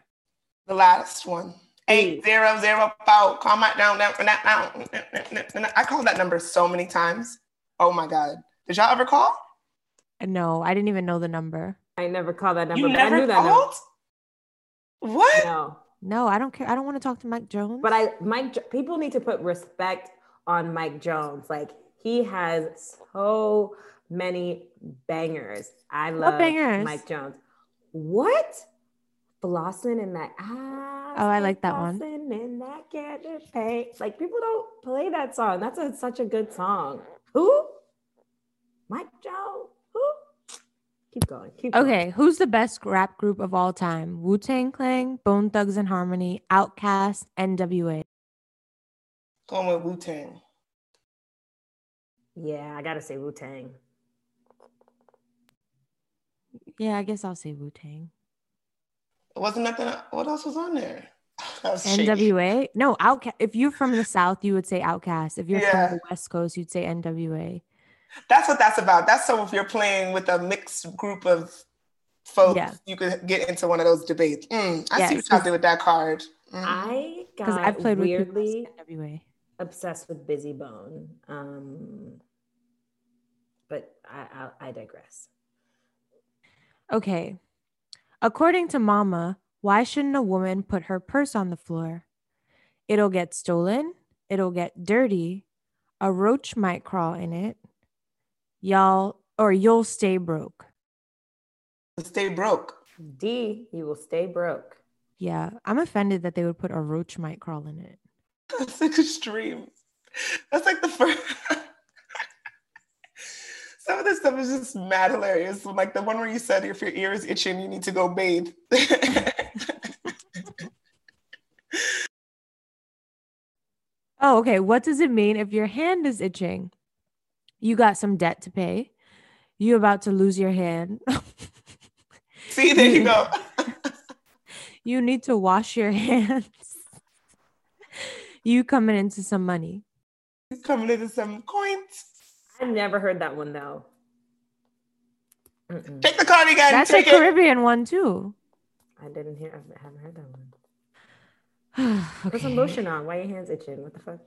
The last one. Eight zero zero four. Call my down down down down. I called that number so many times. Oh my god. Did y'all ever call? No, I didn't even know the number. I never called that number, You but I never knew that called? What? No. No, I don't care. I don't want to talk to Mike Jones. But I Mike people need to put respect on Mike Jones. Like he has so many bangers. I love bangers? Mike Jones. What? Flossing in that ass. Oh, I like that one. Flossing in that candy paint. Like people don't play that song. That's a, such a good song. Who? Mike Jones. Who? Keep going. Keep going. okay, who's the best rap group of all time? Wu Tang Clan, Bone Thugs and Harmony, Outkast, NWA. Going with Wu Tang. Yeah, I gotta say Wu Tang. Yeah, I guess I'll say Wu Tang. Wasn't nothing. What else was on there? <laughs> That was shaky. NWA? No, Outkast. If you're from the South, you would say Outkast. If you're Yeah. from the West Coast, you'd say NWA. That's what that's about. That's so if you're playing with a mixed group of folks, Yeah. you could get into one of those debates. Mm, I see Yes, what y'all did with that card. Mm. I Because got I've played with people who weirdly say NWA. obsessed with Bizzy Bone. Um, but I, I, I digress. Okay. According to Mama, why shouldn't a woman put her purse on the floor? It'll get stolen. It'll get dirty. A roach might crawl in it. Y'all, or you'll stay broke. Stay broke. D, you will stay broke. Yeah, I'm offended that they would put a roach might crawl in it. That's like extreme. That's like the first. Some of this stuff is just mad hilarious. Like the one where you said if your ear is itching, you need to go bathe. <laughs> Oh, okay. What does it mean if your hand is itching? You got some debt to pay. You about to lose your hand. <laughs> See, there you go. <laughs> you need to wash your hands. you coming into some money. You coming into some coins. I've never heard that one though. Mm-mm. Take the cardigan. That's a take it. Caribbean one too. I didn't hear. I haven't heard that one. <sighs> Put some okay. lotion on. Why your hands itching? What the fuck?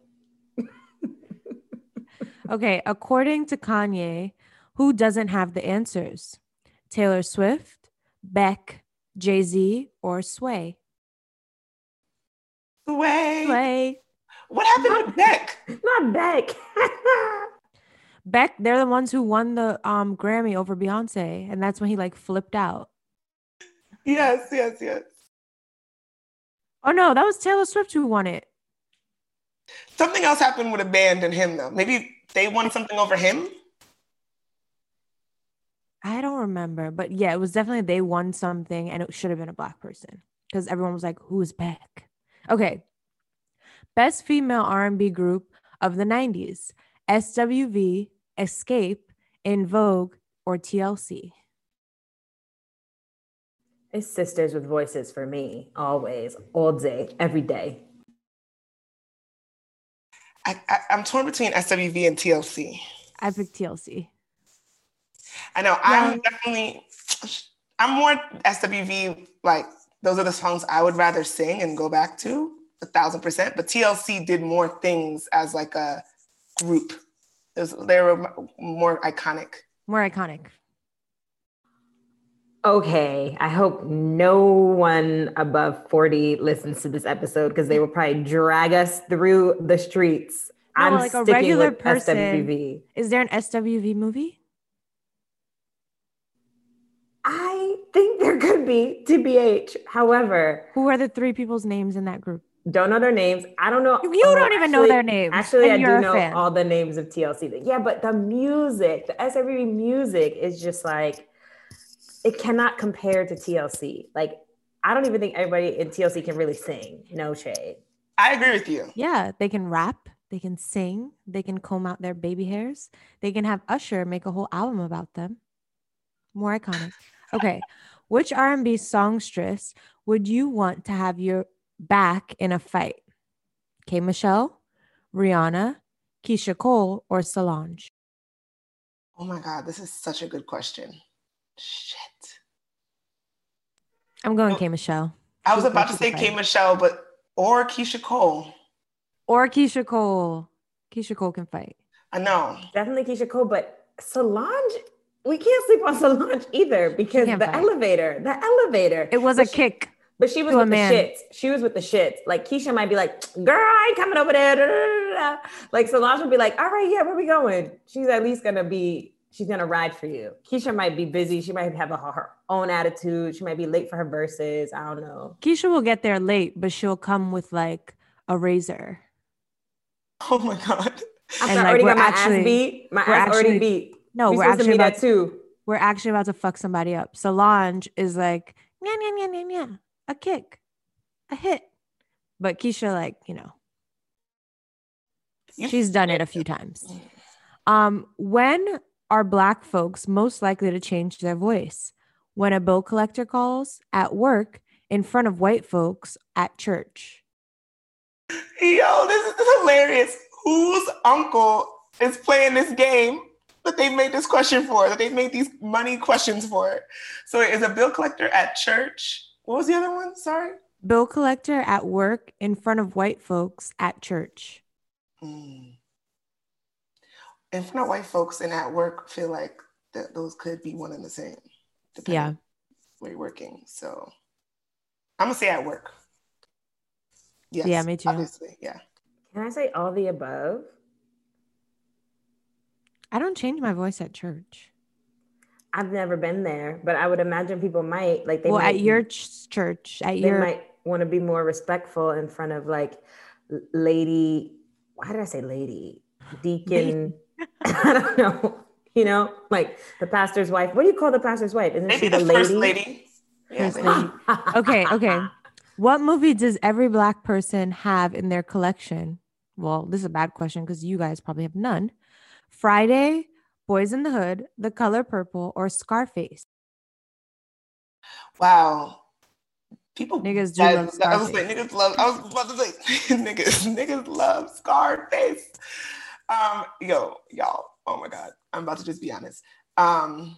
<laughs> okay. According to Kanye, who doesn't have the answers? Taylor Swift, Beck, Jay Z, or Sway? Sway. Sway. What happened with Beck? <laughs> Not Beck. <laughs> Beck, they're the ones who won the um Grammy over Beyonce, and that's when he like flipped out. Yes, yes, yes. Oh no, that was Taylor Swift who won it. Something else happened with a band and him though. Maybe they won something over him. I don't remember, but yeah, it was definitely they won something and it should have been a black person because everyone was like, "Who's back?" Okay. Best female R&B group of the 90s. SWV, Xscape, En Vogue, or TLC. It's sisters with voices for me, always, all day, every day. I, I, I'm torn between SWV and TLC. I picked TLC. I know. I'm definitely. I'm more SWV. Like those are the songs I would rather sing and go back to a thousand percent. But TLC did more things as like a group. It was, they were more iconic. More iconic. Okay, I hope no one above 40 listens to this episode because they will probably drag us through the streets. No, I'm like a regular with person. SWV. Is there an SWV movie? I think there could be TBH. However, Who are the three people's names in that group? Don't know their names. I don't know. You don't oh, even know their names, Actually, I do know fan. all the names of TLC. Yeah, but the music, the SWV music is just like, it cannot compare to TLC. Like, I don't even think everybody in TLC can really sing. No shade. I agree with you. Yeah, they can rap, they can sing, they can comb out their baby hairs, they can have Usher make a whole album about them. More iconic. Okay, which R&B songstress would you want to have your back in a fight? K. Michelle, Rihanna, Keyshia Cole, or Solange? Oh my God, this is such a good question. Shit. I'm going. K. Michelle I was about to say to K. Michelle, but or Keyshia Cole. or Keyshia Cole. Keyshia Cole can fight. I know. Definitely Keyshia Cole, but Solange, we can't sleep on Solange either because the fight. elevator, the elevator. It was a she- kick. But she was to a with the shits. She was with the shits. Like Keyshia might be like, girl, I ain't coming over there. da, da, da, da." Like Solange would be like, all right, yeah, where we going? She's at least gonna be, she's gonna ride for you. Keyshia might be busy. She might have a, her own attitude. She might be late for her verses. I don't know. Keyshia will get there late, but she'll come with like a razor. Oh my God. I And, like, already got my actually- ass beat. My we're ass already beat. No, we we're supposed to actually meet about at two. we're actually about to fuck somebody up. Solange is like, yeah, yeah, yeah, yeah, yeah, a kick, a hit. But Keyshia, like, you know, she's done it a few times. Um, when are black folks most likely to change their voice? When a bill collector calls, at work, in front of white folks, at church. Yo, this is hilarious. Whose uncle is playing this game that they made this question for, that they made these money questions for? So it is a bill collector at church. What was the other one? Sorry. Bill collector at work, in front of white folks, at church. Mm. In front of white folks and at work, feel like that those could be one and the same. depending Yeah. on Where you're working. So I'm gonna say at work. Yes. Yeah, me too. Obviously, yeah. Can I say all the above? I don't change my voice at church. I've never been there, but I would imagine people might like they well, might at your ch- church, at they your might want to be more respectful in front of like lady why did i say lady deacon <laughs> i don't know you know like the pastor's wife what do you call the pastor's wife isn't Maybe she the, the, first lady, lady. Yeah, First lady. Okay, okay. <laughs> What movie does every black person have in their collection? Well, this is a bad question because you guys probably have none. Friday, Boys in the Hood, The Color Purple, or Scarface. Wow. People Niggas do love I was like, Scarface. niggas love. I was about to say, <laughs> niggas, niggas love Scarface. Um, yo, y'all. Oh my god, I'm about to just be honest. Um,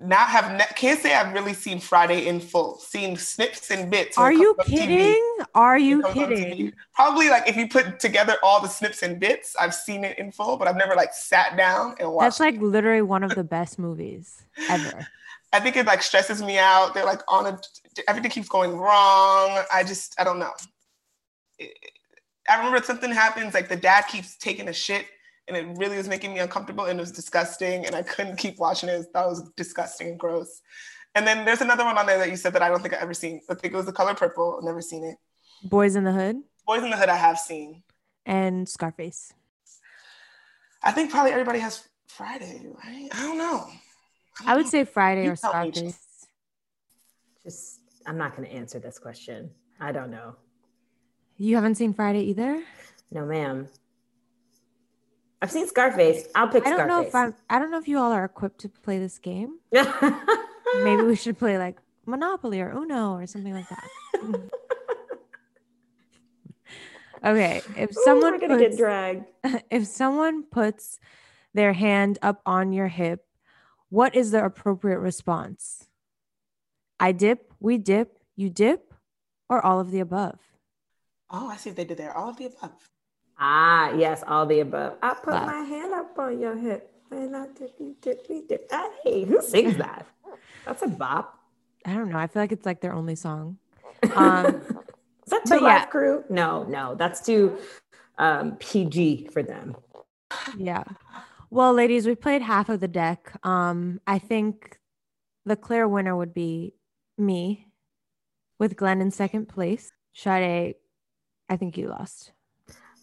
not have ne- can't say I've really seen Friday in full. Seen snips and bits. Are you kidding? Are you kidding? Probably like if you put together all the snips and bits, I've seen it in full, but I've never like sat down and watched. That's like it. literally one of the <laughs> best movies ever. I think it like stresses me out. They're like on a everything keeps going wrong. I just I don't know. I remember something happens like the dad keeps taking a shit and it really was making me uncomfortable and it was disgusting and I couldn't keep watching it. That was disgusting and gross. And then there's another one on there that you said that I don't think I've ever seen. I think it was The Color Purple. I've never seen it. Boys in the Hood. Boys in the Hood I have seen. and Scarface. I think probably everybody has Friday, right? I don't know. I would say Friday You or tell me, Scarface. Just, I'm not going to answer this question. I don't know. You haven't seen Friday either? No, ma'am. I've seen Scarface. I'll pick I don't know if I'm I don't know if you all are equipped to play this game. <laughs> Maybe we should play like Monopoly or Uno or something like that. <laughs> okay, if Ooh, someone we're gonna get dragged. <laughs> if someone puts their hand up on your hip, what is the appropriate response? I dip, we dip, you dip, or all of the above? Oh, I see what they did there. All of the above. Ah, yes, all the above. I put Love. my hand up on your hip. And I dip, dip, dip. Hey, who sings <laughs> that? That's a bop. I don't know. I feel like it's like their only song. <laughs> Um, Is that But too yeah. live crew? No, no, that's too um, PG for them. Yeah. Well, ladies, we played half of the deck. Um, I think the clear winner would be me with Glenn in second place. Sade, I think you lost.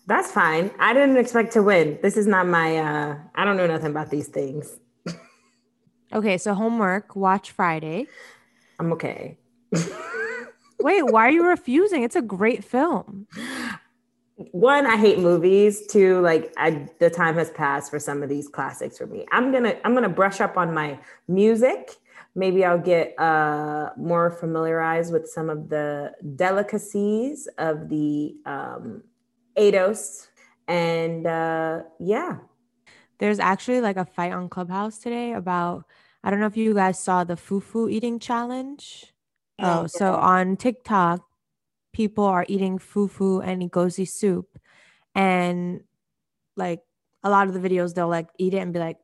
That's fine. I didn't expect to win. This is not my uh I don't know nothing about these things. Okay, so homework, watch Friday. I'm okay. <laughs> Wait, why are you refusing? It's a great film. One, I hate movies. Two, like I the time has passed for some of these classics for me. I'm gonna I'm gonna brush up on my music. Maybe I'll get uh more familiarized with some of the delicacies of the um ADOS. And uh yeah. There's actually like a fight on Clubhouse today about I don't know if you guys saw the fufu eating challenge. No, Oh, so on TikTok, people are eating fufu and egusi soup, and like a lot of the videos, they'll like eat it and be like,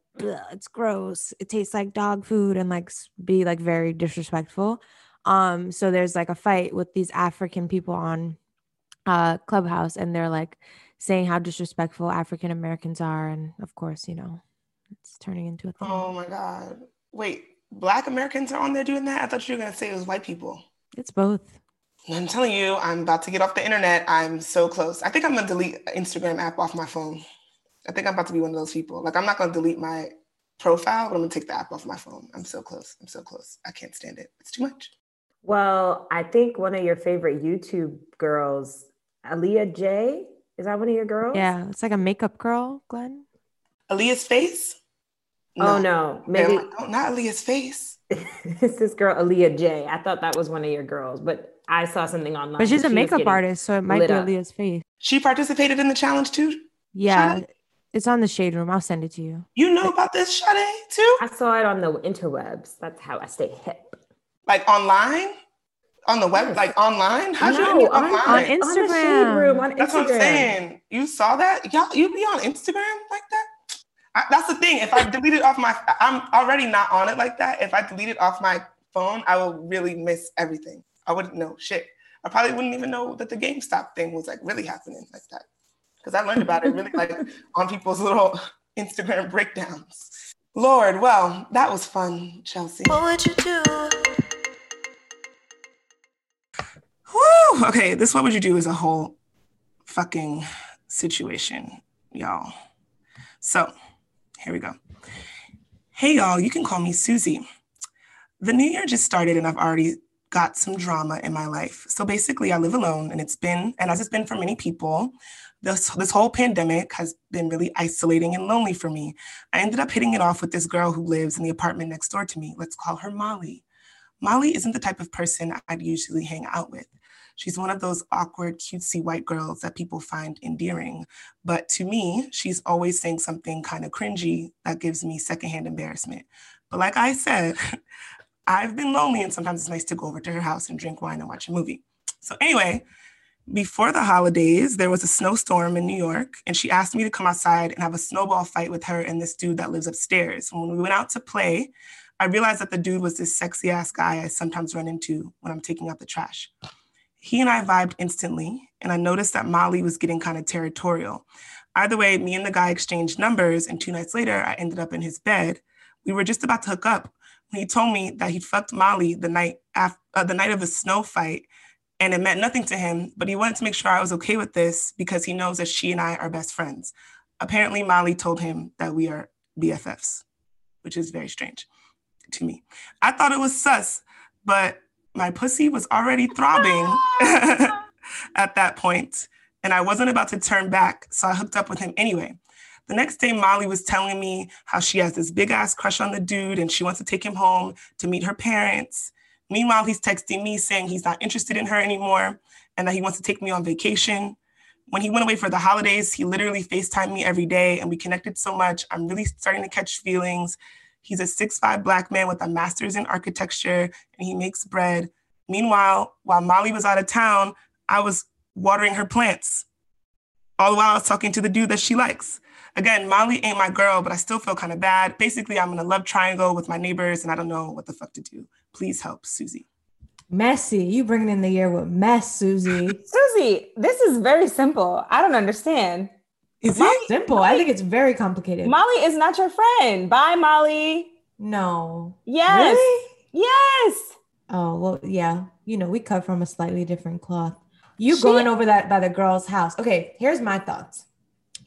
"It's gross. It tastes like dog food," and like be like very disrespectful. Um, so there's like a fight with these African people on uh Clubhouse, and they're like saying how disrespectful African Americans are, and of course, you know, it's turning into a thing. Oh my God. Wait, Black Americans are on there doing that? I thought you were gonna say it was white people. It's both. I'm telling you, I'm about to get off the internet. I'm so close. I think I'm gonna delete Instagram app off my phone. I think I'm about to be one of those people. Like I'm not gonna delete my profile, but I'm gonna take the app off my phone. I'm so close. I'm so close. I can't stand it. It's too much. Well, I think one of your favorite YouTube girls, Aaliyah J. Is that one of your girls? Yeah, it's like a makeup girl, Glenn. Aaliyah's face? Oh no, maybe like, oh, not Aaliyah's face. <laughs> it's this girl Aaliyah J. I thought that was one of your girls, but I saw something online. But she's a she makeup artist, so it might be up. Aaliyah's face. She participated in the challenge too. Yeah, Shade? it's on the shade room. I'll send it to you. You know about this, Sade, too? I saw it on the interwebs. That's how I stay hip. Like online? On the web, Yes. like online? How'd you No, end up on- online? on On the Instagram. room on That's what I'm saying. You saw that? Y'all, you be on Instagram like that? I, that's the thing. If I delete it off my, I'm already not on it like that. If I delete it off my phone, I will really miss everything. I wouldn't know shit. I probably wouldn't even know that the GameStop thing was like really happening like that. Because I learned about it really like <laughs> on people's little Instagram breakdowns. Lord, well, that was fun, Chelsea. What would you do? Whew. Okay, this what would you do is a whole fucking situation, y'all. So here we go. Hey y'all, you can call me Susie. The new year just started and I've already got some drama in my life. So basically I live alone and it's been, and as it's been for many people, this, this whole pandemic has been really isolating and lonely for me. I ended up hitting it off with this girl who lives in the apartment next door to me. Let's call her Molly. Molly isn't the type of person I'd usually hang out with. She's one of those awkward, cutesy white girls that people find endearing. But to me, she's always saying something kind of cringy that gives me secondhand embarrassment. But like I said, <laughs> I've been lonely and sometimes it's nice to go over to her house and drink wine and watch a movie. So, anyway, before the holidays, there was a snowstorm in New York, and she asked me to come outside and have a snowball fight with her and this dude that lives upstairs. When we went out to play, I realized that the dude was this sexy ass guy I sometimes run into when I'm taking out the trash. He and I vibed instantly, and I noticed that Molly was getting kind of territorial. Either way, me and the guy exchanged numbers, and two nights later, I ended up in his bed. We were just about to hook up when he told me that he fucked Molly the night after uh, the night of the snow fight, and it meant nothing to him, but he wanted to make sure I was okay with this because he knows that she and I are best friends. Apparently, Molly told him that we are BFFs, which is very strange to me. I thought it was sus, but my pussy was already throbbing <laughs> <laughs> at that point, and I wasn't about to turn back, so I hooked up with him anyway. The next day, Molly was telling me how she has this big ass crush on the dude and she wants to take him home to meet her parents. Meanwhile, he's texting me saying he's not interested in her anymore and that he wants to take me on vacation. When he went away for the holidays, he literally FaceTimed me every day and we connected so much. I'm really starting to catch feelings. He's a six-five black man with a master's in architecture and he makes bread. Meanwhile, while Molly was out of town, I was watering her plants. All the while I was talking to the dude that she likes. Again, Molly ain't my girl, but I still feel kind of bad. Basically, I'm in a love triangle with my neighbors and I don't know what the fuck to do. Please help, Susie. Messy. You bringing in the year with mess, Susie. <laughs> Susie, this is very simple. I don't understand. Is Molly, it? simple. I think it's very complicated. Molly is not your friend. Bye, Molly. no. Yes. Really? Yes. Oh, well, yeah. You know, we cut from a slightly different cloth. You She- going over that by the girl's house. Okay, here's my thoughts.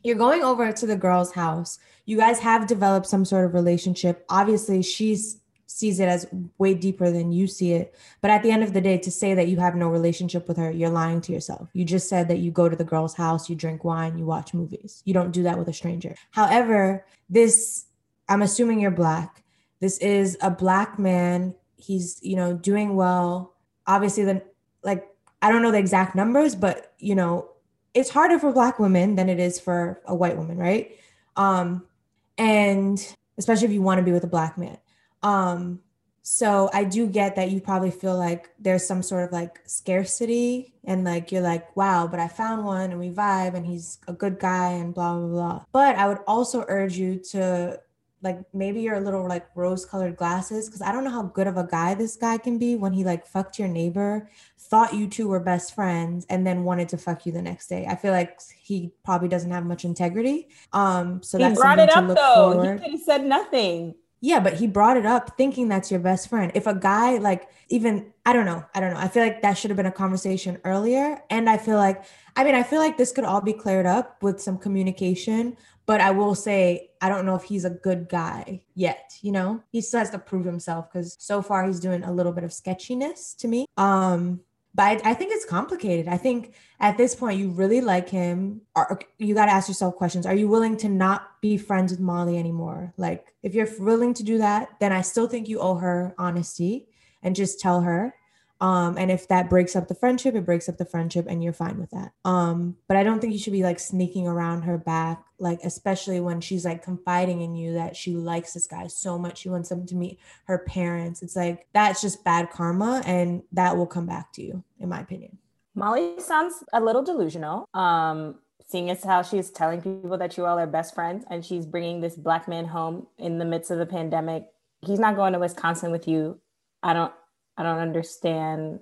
You're going over to the girl's house. You guys have developed some sort of relationship. Obviously, she's sees it as way deeper than you see it. But at the end of the day, to say that you have no relationship with her, you're lying to yourself. You just said that you go to the girl's house, you drink wine, you watch movies. You don't do that with a stranger. However, this, I'm assuming you're black. This is a black man. He's, you know, doing well. Obviously, the like, I don't know the exact numbers, but you know, it's harder for black women than it is for a white woman, right? Um, and especially if you want to be with a black man. Um, so I do get that you probably feel like there's some sort of like scarcity and like you're like, wow, but I found one and we vibe and he's a good guy and blah blah blah. But I would also urge you to like maybe your little like rose colored glasses because I don't know how good of a guy this guy can be when he like fucked your neighbor, thought you two were best friends, and then wanted to fuck you the next day. I feel like he probably doesn't have much integrity. Um, so he that's brought it up though. forward. He could have said nothing. Yeah, but he brought it up thinking that's your best friend. If a guy like even I don't know, I don't know. I feel like that should have been a conversation earlier and I feel like I mean, I feel like this could all be cleared up with some communication, but I will say I don't know if he's a good guy yet, you know? He still has to prove himself cuz so far he's doing a little bit of sketchiness to me. Um but I, think it's complicated. I think at this point you really like him. Or you got to ask yourself questions. Are you willing to not be friends with Molly anymore? Like, if you're willing to do that, then I still think you owe her honesty and just tell her. Um, and if that breaks up the friendship, it breaks up the friendship, and you're fine with that. Um, but I don't think you should be like sneaking around her back, like especially when she's like confiding in you that she likes this guy so much, she wants him to meet her parents. It's like that's just bad karma, and that will come back to you, in my opinion. Molly sounds a little delusional. Um, seeing as how she's telling people that you all are best friends and she's bringing this black man home in the midst of the pandemic. He's not going to Wisconsin with you. I don't. I don't understand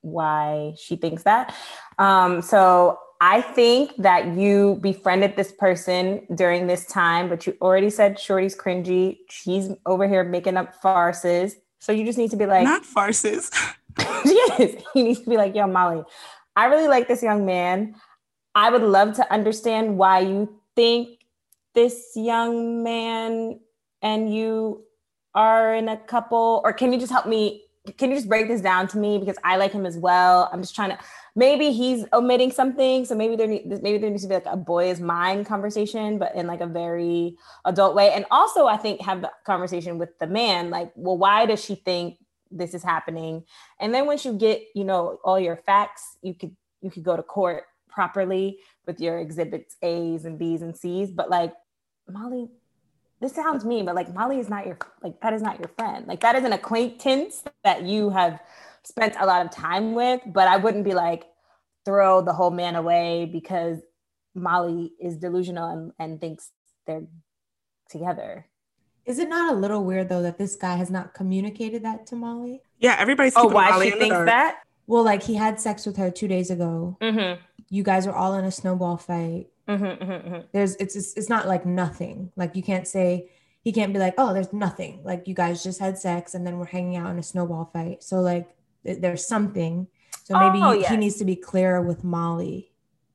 why she thinks that. Um, so I think that you befriended this person during this time, but you already said Shorty's cringy. She's over here making up farces. So you just need to be like, Not farces. <laughs> yes, he needs to be like, yo, Molly, I really like this young man. I would love to understand why you think this young man and you are in a couple, or can you just help me? Can you just break this down to me because I like him as well? I'm just trying to. Maybe he's omitting something, so maybe there maybe there needs to be like a boy is mine conversation, but in like a very adult way. And also, I think have the conversation with the man, like, well, why does she think this is happening? And then once you get, you know, all your facts, you could you could go to court properly with your exhibits A's and B's and C's. But like Molly, this sounds mean, but like Molly is not your like that is not your friend. Like that is an acquaintance that you have spent a lot of time with. But I wouldn't be like throw the whole man away because Molly is delusional and, and thinks they're together. Is it not a little weird though that this guy has not communicated that to Molly? Yeah, everybody's Oh, why Molly she thinks that? Well, like he had sex with her two days ago. Mm-hmm. You guys are all in a snowball fight. Mm-hmm, mm-hmm, There's it's it's, it's not like nothing. Like you can't say he can't be like, oh, there's nothing. Like you guys just had sex and then we're hanging out in a snowball fight. So like th- there's something. So maybe Oh, he yes. needs to be clearer with Molly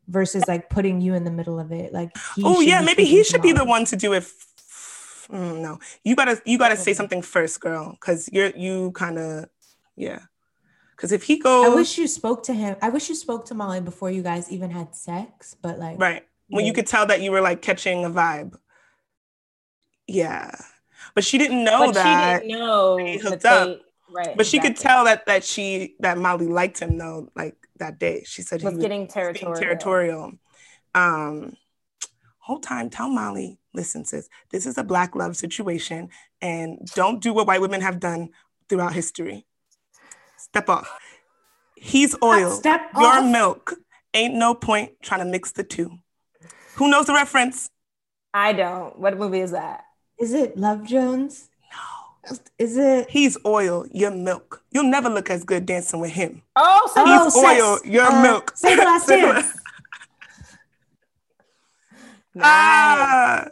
versus like putting you in the middle of it. Like, Oh yeah, maybe he should be the one to do it. f- mm, no, you gotta you gotta say something first, girl, because you're you kind of yeah. Because if he goes I wish you spoke to him. I wish you spoke to Molly before you guys even had sex. But like, right when you could tell that you were like catching a vibe, yeah, but she didn't know but that. she didn't know they hooked up. right. but she could tell that that she that Molly liked him though, like that day. She said was he getting was being territorial. territorial. Um, whole time, tell Molly, listen, sis, this is a black love situation, and don't do what white women have done throughout history. Step off. He's oil. step Your off. milk. Ain't no point trying to mix the two. Who knows the reference? I don't. What movie is that? is it Love Jones? No. Is it? He's oil. Your milk. You'll never look as good dancing with him. Oh, so Oh, He's sex. oil. Your Uh, milk. Say the last <laughs> Say dance. nice. <laughs> Ah,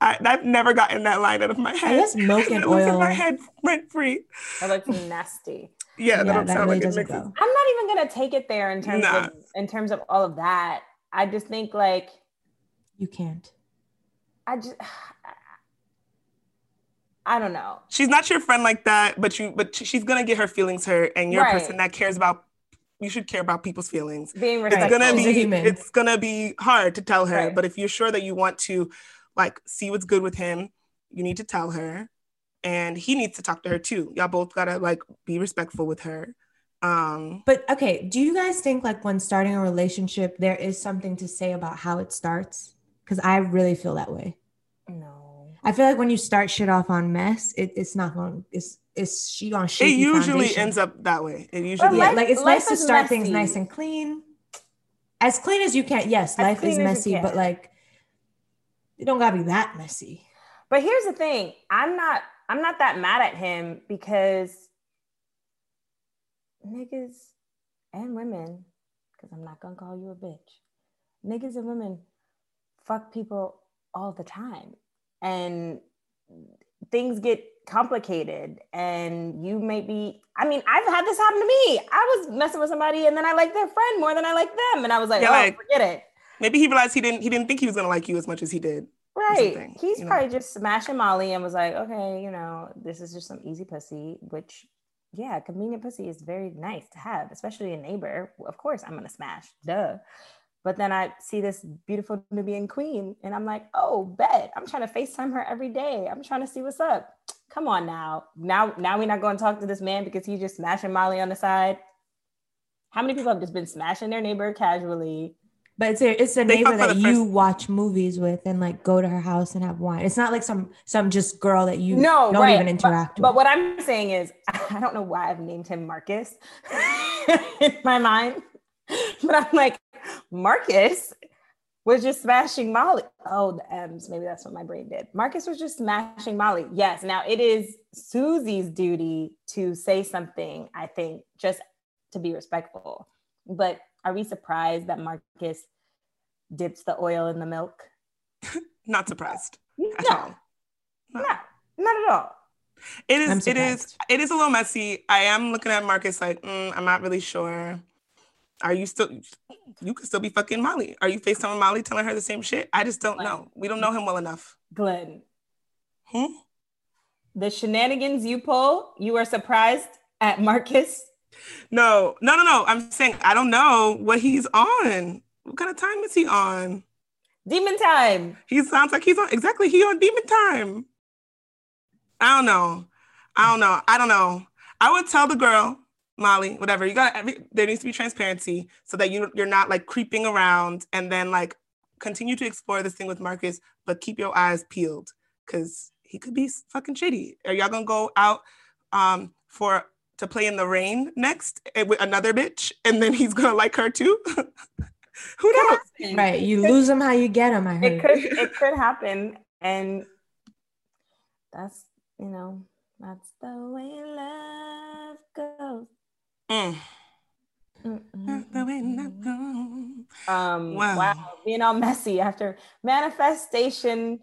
I, I've never gotten that line out of my head. guess milk <laughs> and It was in oil- my head rent free. that looks nasty. Yeah, that Yeah, don't that sound really like it doesn't mixes. go. I'm not even gonna take it there in terms Nah. of in terms of all of that. I just think like You can't. I just I don't know. She's not your friend like that, but you but she's gonna get her feelings hurt, and you're a person that cares about. You should care about people's feelings. Being It's gonna be human. it's gonna be hard to tell her, Right. but if you're sure that you want to, like, see what's good with him, you need to tell her, and he needs to talk to her too. Y'all both gotta like be respectful with her. Um, But okay, do you guys think like when starting a relationship, there is something to say about how it starts? Because I really feel that way. no. I feel like when you start shit off on mess, it, it's not going. It's it's she on shit. it usually foundation. ends up that way. It usually Yeah, life- like it's nice to is start things nice and clean, as clean as you can. Yes, As life is clean as you messy, but like it don't gotta be that messy. But here's the thing. I'm not I'm not that mad at him because niggas and women, because I'm not gonna call you a bitch. Niggas and women fuck people all the time. And things get complicated and you may be I mean, I've had this happen to me. I was messing with somebody and then I liked their friend more than I liked them. And I was like, Yeah, oh, like- forget it. maybe he realized he didn't he didn't think he was gonna like you as much as he did. Right. He's you know? probably just smashing Molly and was like, okay, you know, this is just some easy pussy, which, yeah, convenient pussy is very nice to have, especially a neighbor. Of course, I'm going to smash, duh. But then I see this beautiful Nubian queen and I'm like, oh, bet. I'm trying to FaceTime her every day. I'm trying to see what's up. Come on now. Now, now we're not going to talk to this man because he's just smashing Molly on the side. How many people have just been smashing their neighbor casually? But it's a it's a neighbor that you first- watch movies with and like go to her house and have wine. It's not like some some just girl that you no, don't right. even interact but, with. But what I'm saying is, <laughs> I don't know why I've named him Marcus <laughs> in my mind, <laughs> but I'm like, Marcus was just smashing Molly. Oh, the M's. Maybe that's what my brain did. Marcus was just smashing Molly. Yes. Now it is Susie's duty to say something, I think, just to be respectful. But are we surprised that Marcus dips the oil in the milk? <laughs> Not surprised at No, all. no, not at all. It is. It is. It is a little messy. I am looking at Marcus like, mm, I'm not really sure. Are you still? You could still be fucking Molly. Are you FaceTiming Molly, telling her the same shit? I just don't know. We don't know him well enough. Glenn, Hmm? the shenanigans you pull, you are surprised at Marcus. No, no, no, no. I'm saying I don't know what he's on. What kind of time is he on? Demon time. He sounds like he's on exactly. He on demon time. I don't know. I don't know. I don't know. I would tell the girl, Molly, whatever. You got. Every, there needs to be transparency so that you you're not like creeping around and then like continue to explore this thing with Marcus, but keep your eyes peeled because he could be fucking shady. Are y'all gonna go out um for to play in the rain next eh, with another bitch, and then he's gonna like her too? <laughs> Who knows? right. You lose them how you get them. I heard. It could it <laughs> could happen. And that's you know, that's the way love goes. Mm. Um Wow. wow. Being all messy after manifestation,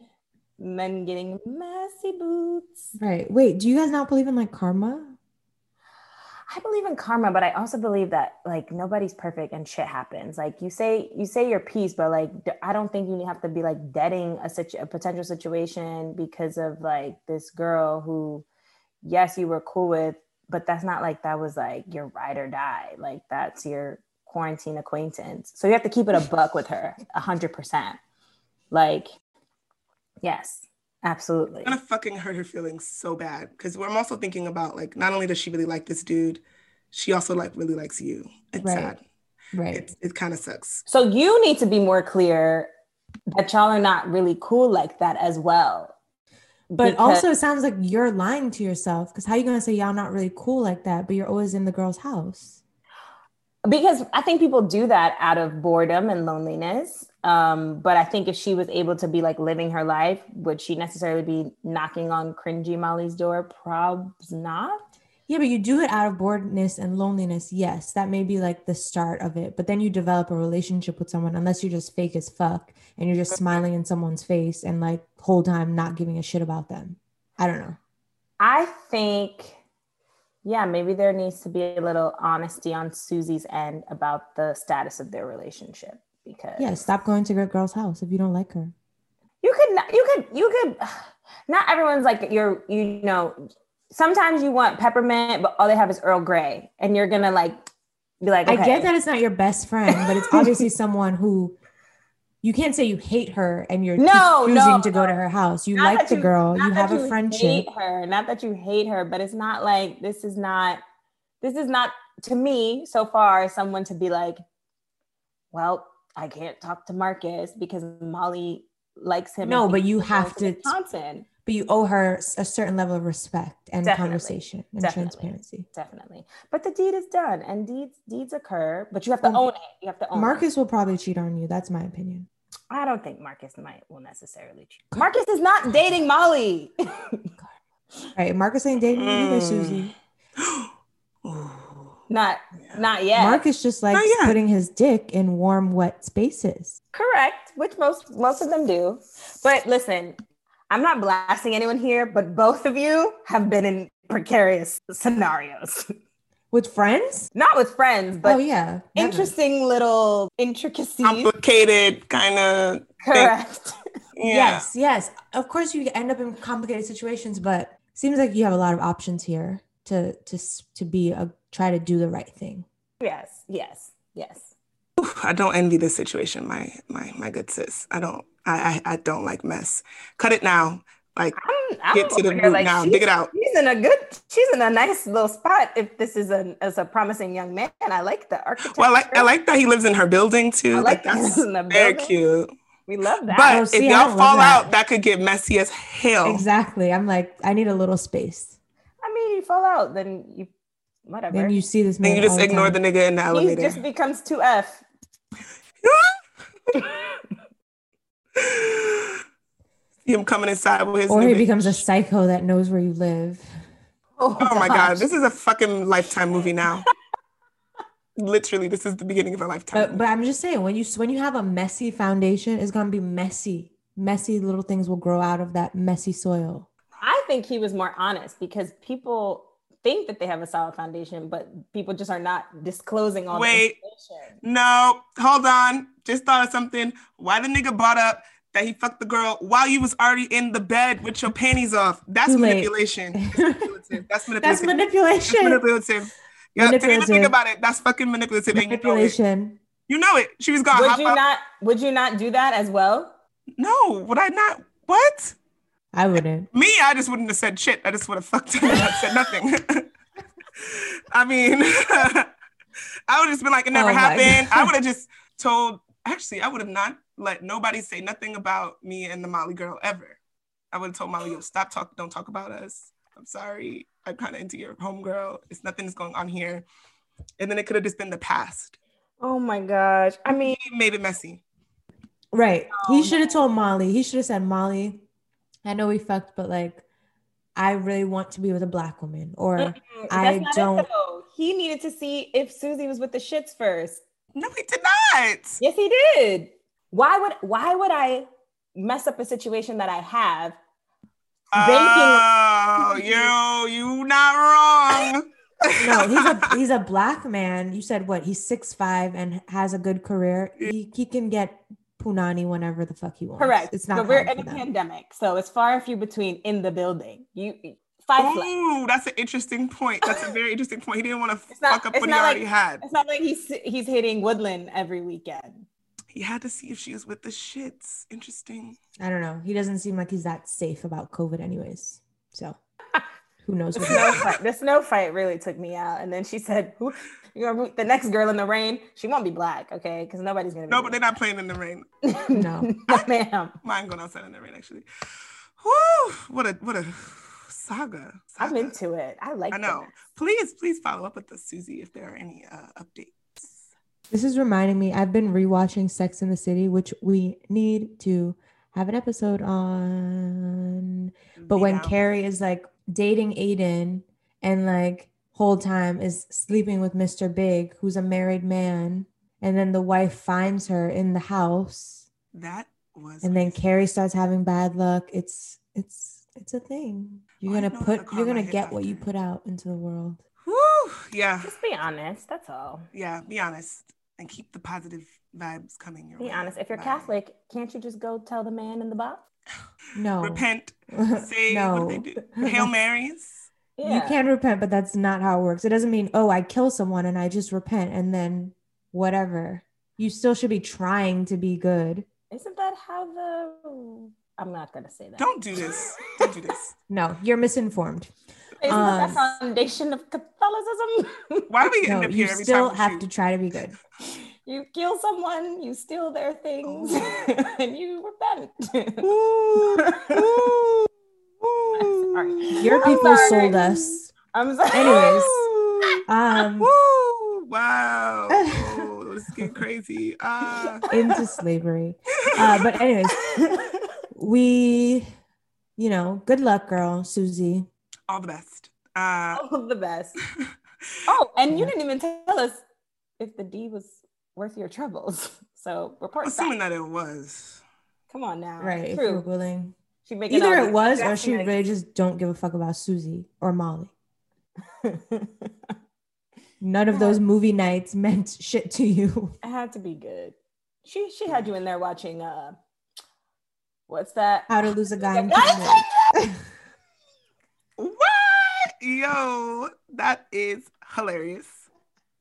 men getting messy boots. Right. Wait, do you guys not believe in like karma? I believe in karma, but I also believe that like nobody's perfect and shit happens. Like you say, you say your piece, but like I don't think you have to be like deading a situ- a potential situation because of like this girl who, yes, you were cool with, but that's not like that was like your ride or die. Like that's your quarantine acquaintance. So you have to keep it a buck with her, a hundred percent. Like, yes, absolutely. It's gonna fucking hurt her feelings so bad because I'm also thinking about like not only does she really like this dude, she also like really likes you. It's Right. sad. Right. It, it kind of sucks. So you need to be more clear that y'all are not really cool like that as well. But Because- also, it sounds like you're lying to yourself because how are you gonna say y'all not really cool like that, but you're always in the girl's house? because I think people do that out of boredom and loneliness. Um, but I think if she was able to be like living her life, would she necessarily be knocking on cringy Molly's door? Probs not. Yeah, but you do it out of boredness and loneliness. Yes, that may be like the start of it, but then you develop a relationship with someone unless you're just fake as fuck and you're just <laughs> smiling in someone's face and like whole time not giving a shit about them. I don't know. I think, yeah, maybe there needs to be a little honesty on Susie's end about the status of their relationship because Yeah, stop going to your girl's house if you don't like her. you could not, you could you could not everyone's like you're you know sometimes you want peppermint but all they have is earl grey and you're gonna like be like okay. I get that it's not your best friend, but it's obviously <laughs> someone who you can't say you hate her and you're No, choosing no, to go to her house. You Not like the girl, you have a friendship. You hate her not that you hate her but it's not like this is not this is not to me so far someone to be like well i can't talk to marcus because molly likes him No, but you have to to- wisconsin But you owe her a certain level of respect and Definitely, conversation and definitely. transparency. definitely but the deed is done and deeds deeds occur but you have to Well, own it you have to own it. Marcus will probably cheat on you. That's my opinion. I don't think Marcus might will necessarily cheat. Marcus is not dating Molly. Right. Marcus ain't dating you either, Mm. Susie. <gasps> Ooh. not not yet. Marcus just likes putting his dick in warm, wet spaces. Correct, which most most of them do. But listen, I'm not blasting anyone here, but both of you have been in precarious scenarios. With friends? Not with friends, but oh yeah. never. interesting little intricacies. Complicated kind of. Correct. Yeah. Yes, yes. Of course you end up in complicated situations, but seems like you have a lot of options here to to to be a try to do the right thing. yes, yes, yes. Oof, I don't envy this situation, my my my good sis. I don't. I I, I don't like mess. Cut it now. Like I'm, I'm get to the over here root like, now. Dig it out. She's in a good. She's in a nice little spot. If this is a as a promising young man, I like the architecture. Well, I like I like that he lives in her building too. I like Like, that's lives in the very building. cute. We love that. But Oh, if see, I y'all fall that. out, that could get messy as hell. Exactly. I'm like, I need a little space. I mean, you fall out, then you whatever. Then you see this man. Then you just all the ignore time. the nigga in the elevator. he just becomes two F. <laughs> <laughs> See <laughs> him coming inside with his. or new he bitch. becomes a psycho that knows where you live. Oh, Oh my god, this is a fucking lifetime movie now. <laughs> Literally, this is the beginning of a lifetime. But but I'm just saying when you when you have a messy foundation, it's gonna be messy. Messy little things will grow out of that messy soil. I think he was more honest because people think that they have a solid foundation, but people just are not disclosing all Wait. the information. No, hold on. Just thought of something. Why the nigga brought up that he fucked the girl while you was already in the bed with your panties off? That's Too <laughs> manipulation. That's manipulative. That's manipulative. That's That's manipulation. manipulative. Yeah, didn't think about it. That's fucking manipulative. And you know. Manipulation. You know it. She was gonna Would you up. not? Would you not do that as well? no, would I not? What? I wouldn't. Me, I just wouldn't have said shit. I just would have fucked her and said nothing. <laughs> I mean, <laughs> I would have just been like, it never Oh happened. I would have just told, actually, I would have not let nobody say nothing about me and the Molly girl ever. I would have told Molly, yo, stop talk, don't talk about us. I'm sorry. I'm kind of into your homegirl. It's nothing's going on here. And then it could have just been the past. Oh my gosh! I mean, He made it messy. Right. Oh, he um, should have told Molly. He should have said, Molly, I know we fucked, but like, I really want to be with a black woman. Or mm-mm, I don't- he needed to see if Susie was with the shits first. No, he did not. Yes, he did. Why would Why would I mess up a situation that I have? Banking- Oh, <laughs> yo, you not wrong. no, <laughs> he's a he's a black man. You said what? He's six five and has a good career. He he can get punani whenever the fuck he wants. Correct. It's not. But we're in a them. pandemic, so it's far and few between in the building. You five flat. Ooh, that's an interesting point. That's a very interesting point. He didn't want to It's not- fuck up what he like- already had. It's not like he's he's hitting Woodland every weekend. He had to see if she was with the shits. Interesting. I don't know. He doesn't seem like he's that safe about COVID, anyways. So <laughs> who knows The what? snow fight. The snow fight really took me out. And then she said, "Who? You know, the next girl in the rain. She won't be black, okay? Because nobody's gonna. Be No, but they're not playing in the rain. No. <laughs> no, ma'am. <laughs> Mine going outside in the rain, actually. Whoo! What a what a saga. I'm into it. I like. I know. this. Please, please follow up with us, Susie, if there are any uh, updates. This is reminding me. I've been rewatching Sex and the City, which we need to have an episode on. But Be when. Carrie is like dating Aiden and like whole time is sleeping with Mr. Big, who's a married man, and then the wife finds her in the house, that was and then. Carrie starts having bad luck. It's it's it's a thing. You're I gonna put you're gonna karma hit get what you put out into the world. Woo! Yeah, Just be honest. That's all. yeah. Be honest and keep the positive vibes coming your Be way. honest. If you're Bye. Catholic, can't you just go tell the man in the box? No. repent. <laughs> Say no. what do they do? Hail <laughs> Marys. You can repent, but that's not how it works. It doesn't mean, oh, I kill someone and I just repent and then whatever. You still should be trying to be good. Isn't that how the? I'm not gonna say that. Don't do this. Don't do this. <laughs> No, you're misinformed. Isn't that the Um, foundation of Catholicism? Why do we end No, up you every still time? have shoot? to try to be good. You kill someone, you steal their things, <laughs> and you repent. <laughs> Ooh, ooh, ooh. Sorry. Your I'm people sorry. sold us. I'm sorry. Anyways, <laughs> um, Wow. This is getting crazy. Ah. into slavery. Uh, but anyways, we, you know, good luck, girl, Susie. all the best. Uh, All the best. Oh, and you didn't even tell us if the D was worth your troubles. <laughs> So report assuming back. that it was. Come on now. Right, if you're True. willing. She making Either all it was or she really just don't give a fuck about Susie or Molly. <laughs> None of those movie nights meant shit to you. it had to be good. She she had you in there watching uh what's that? How to lose a guy <laughs> in 10 minutes. What? Yo, that is hilarious.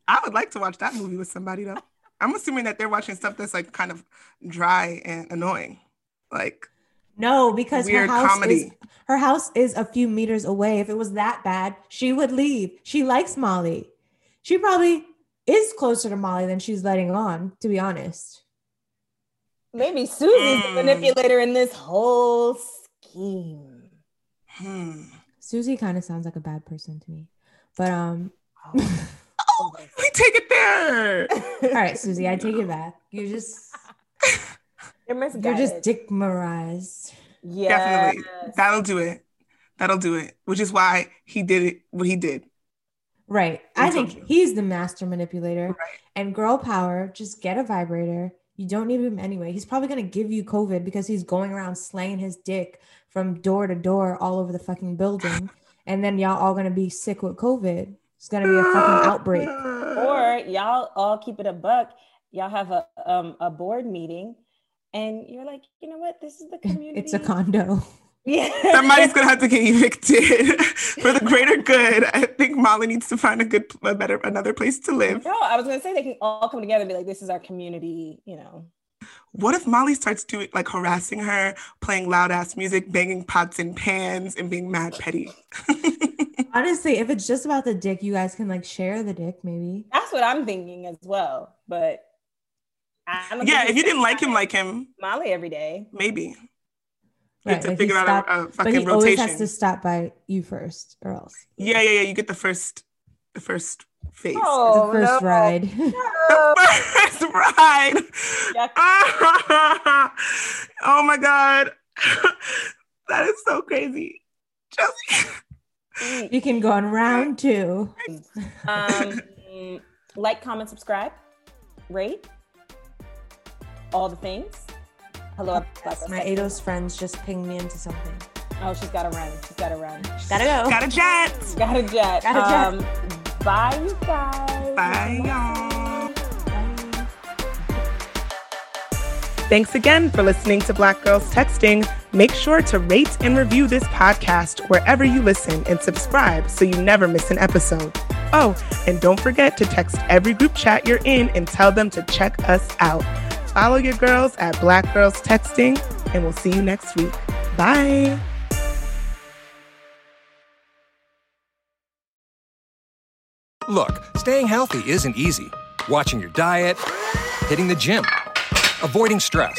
I would like to watch that movie with somebody though. I'm assuming that they're watching stuff that's like kind of dry and annoying. Like No, because her Weird house is her house is a few meters away. If it was that bad, she would leave. She likes Molly. She probably is closer to Molly than she's letting on, to be honest. Maybe Susie's the Mm. manipulator in this whole scheme. hmm. Susie kind of sounds like a bad person to me. But um Oh. <laughs> <laughs> We take it there. all right, Susie, I take it back. You just <laughs> You're misguided. you're just dick dickmerized. yes. Definitely. That'll do it. That'll do it. Which is why he did it what he did. Right. I I think you. he's the master manipulator. Right. And girl power, just get a vibrator. You don't need him anyway. He's probably gonna give you COVID because he's going around slaying his dick from door to door all over the fucking building. And then y'all all gonna be sick with COVID. It's gonna be a fucking <laughs> outbreak. Or y'all all keep it a buck. Y'all have a um a board meeting, and you're like, you know what? This is the community. <laughs> It's a condo. yeah. <laughs> Somebody's gonna have to get evicted for the greater good. I think Molly needs to find a good, a better, another place to live. No, I was gonna say they can all come together and be like, this is our community. You know. What if Molly starts doing like harassing her, playing loud ass music, banging pots and pans, and being mad petty? Honestly, if it's just about the dick, you guys can like share the dick, maybe. That's what I'm thinking as well. But I don't yeah, if you didn't like him, like him, Molly every day. maybe. You Right, have to figure out stopped- a, a But fucking he always has to stop by you first, or else. Yeah, yeah, yeah. You get the first, the first face. Oh, the first no. ride. <laughs> The first ride. <laughs> Oh my god, <laughs> that is so crazy. Chelsea. You can go on round two. Um, <laughs> like, comment, subscribe, rate, all the things. Hello, Black Girls My ADOS friends just pinged me into something. Oh, she's got to run. She's got to run. Gotta go. Got a jet. Got a jet. Got a jet. Um, Bye, you guys. Bye, y'all. Thanks again for listening to Black Girls Texting. Make sure to rate and review this podcast wherever you listen and subscribe so you never miss an episode. Oh, and don't forget to text every group chat you're in and tell them to check us out. Follow your girls at Black Girls Texting, and we'll see you next week. Bye. Look, staying healthy isn't easy. Watching your diet, hitting the gym, avoiding stress.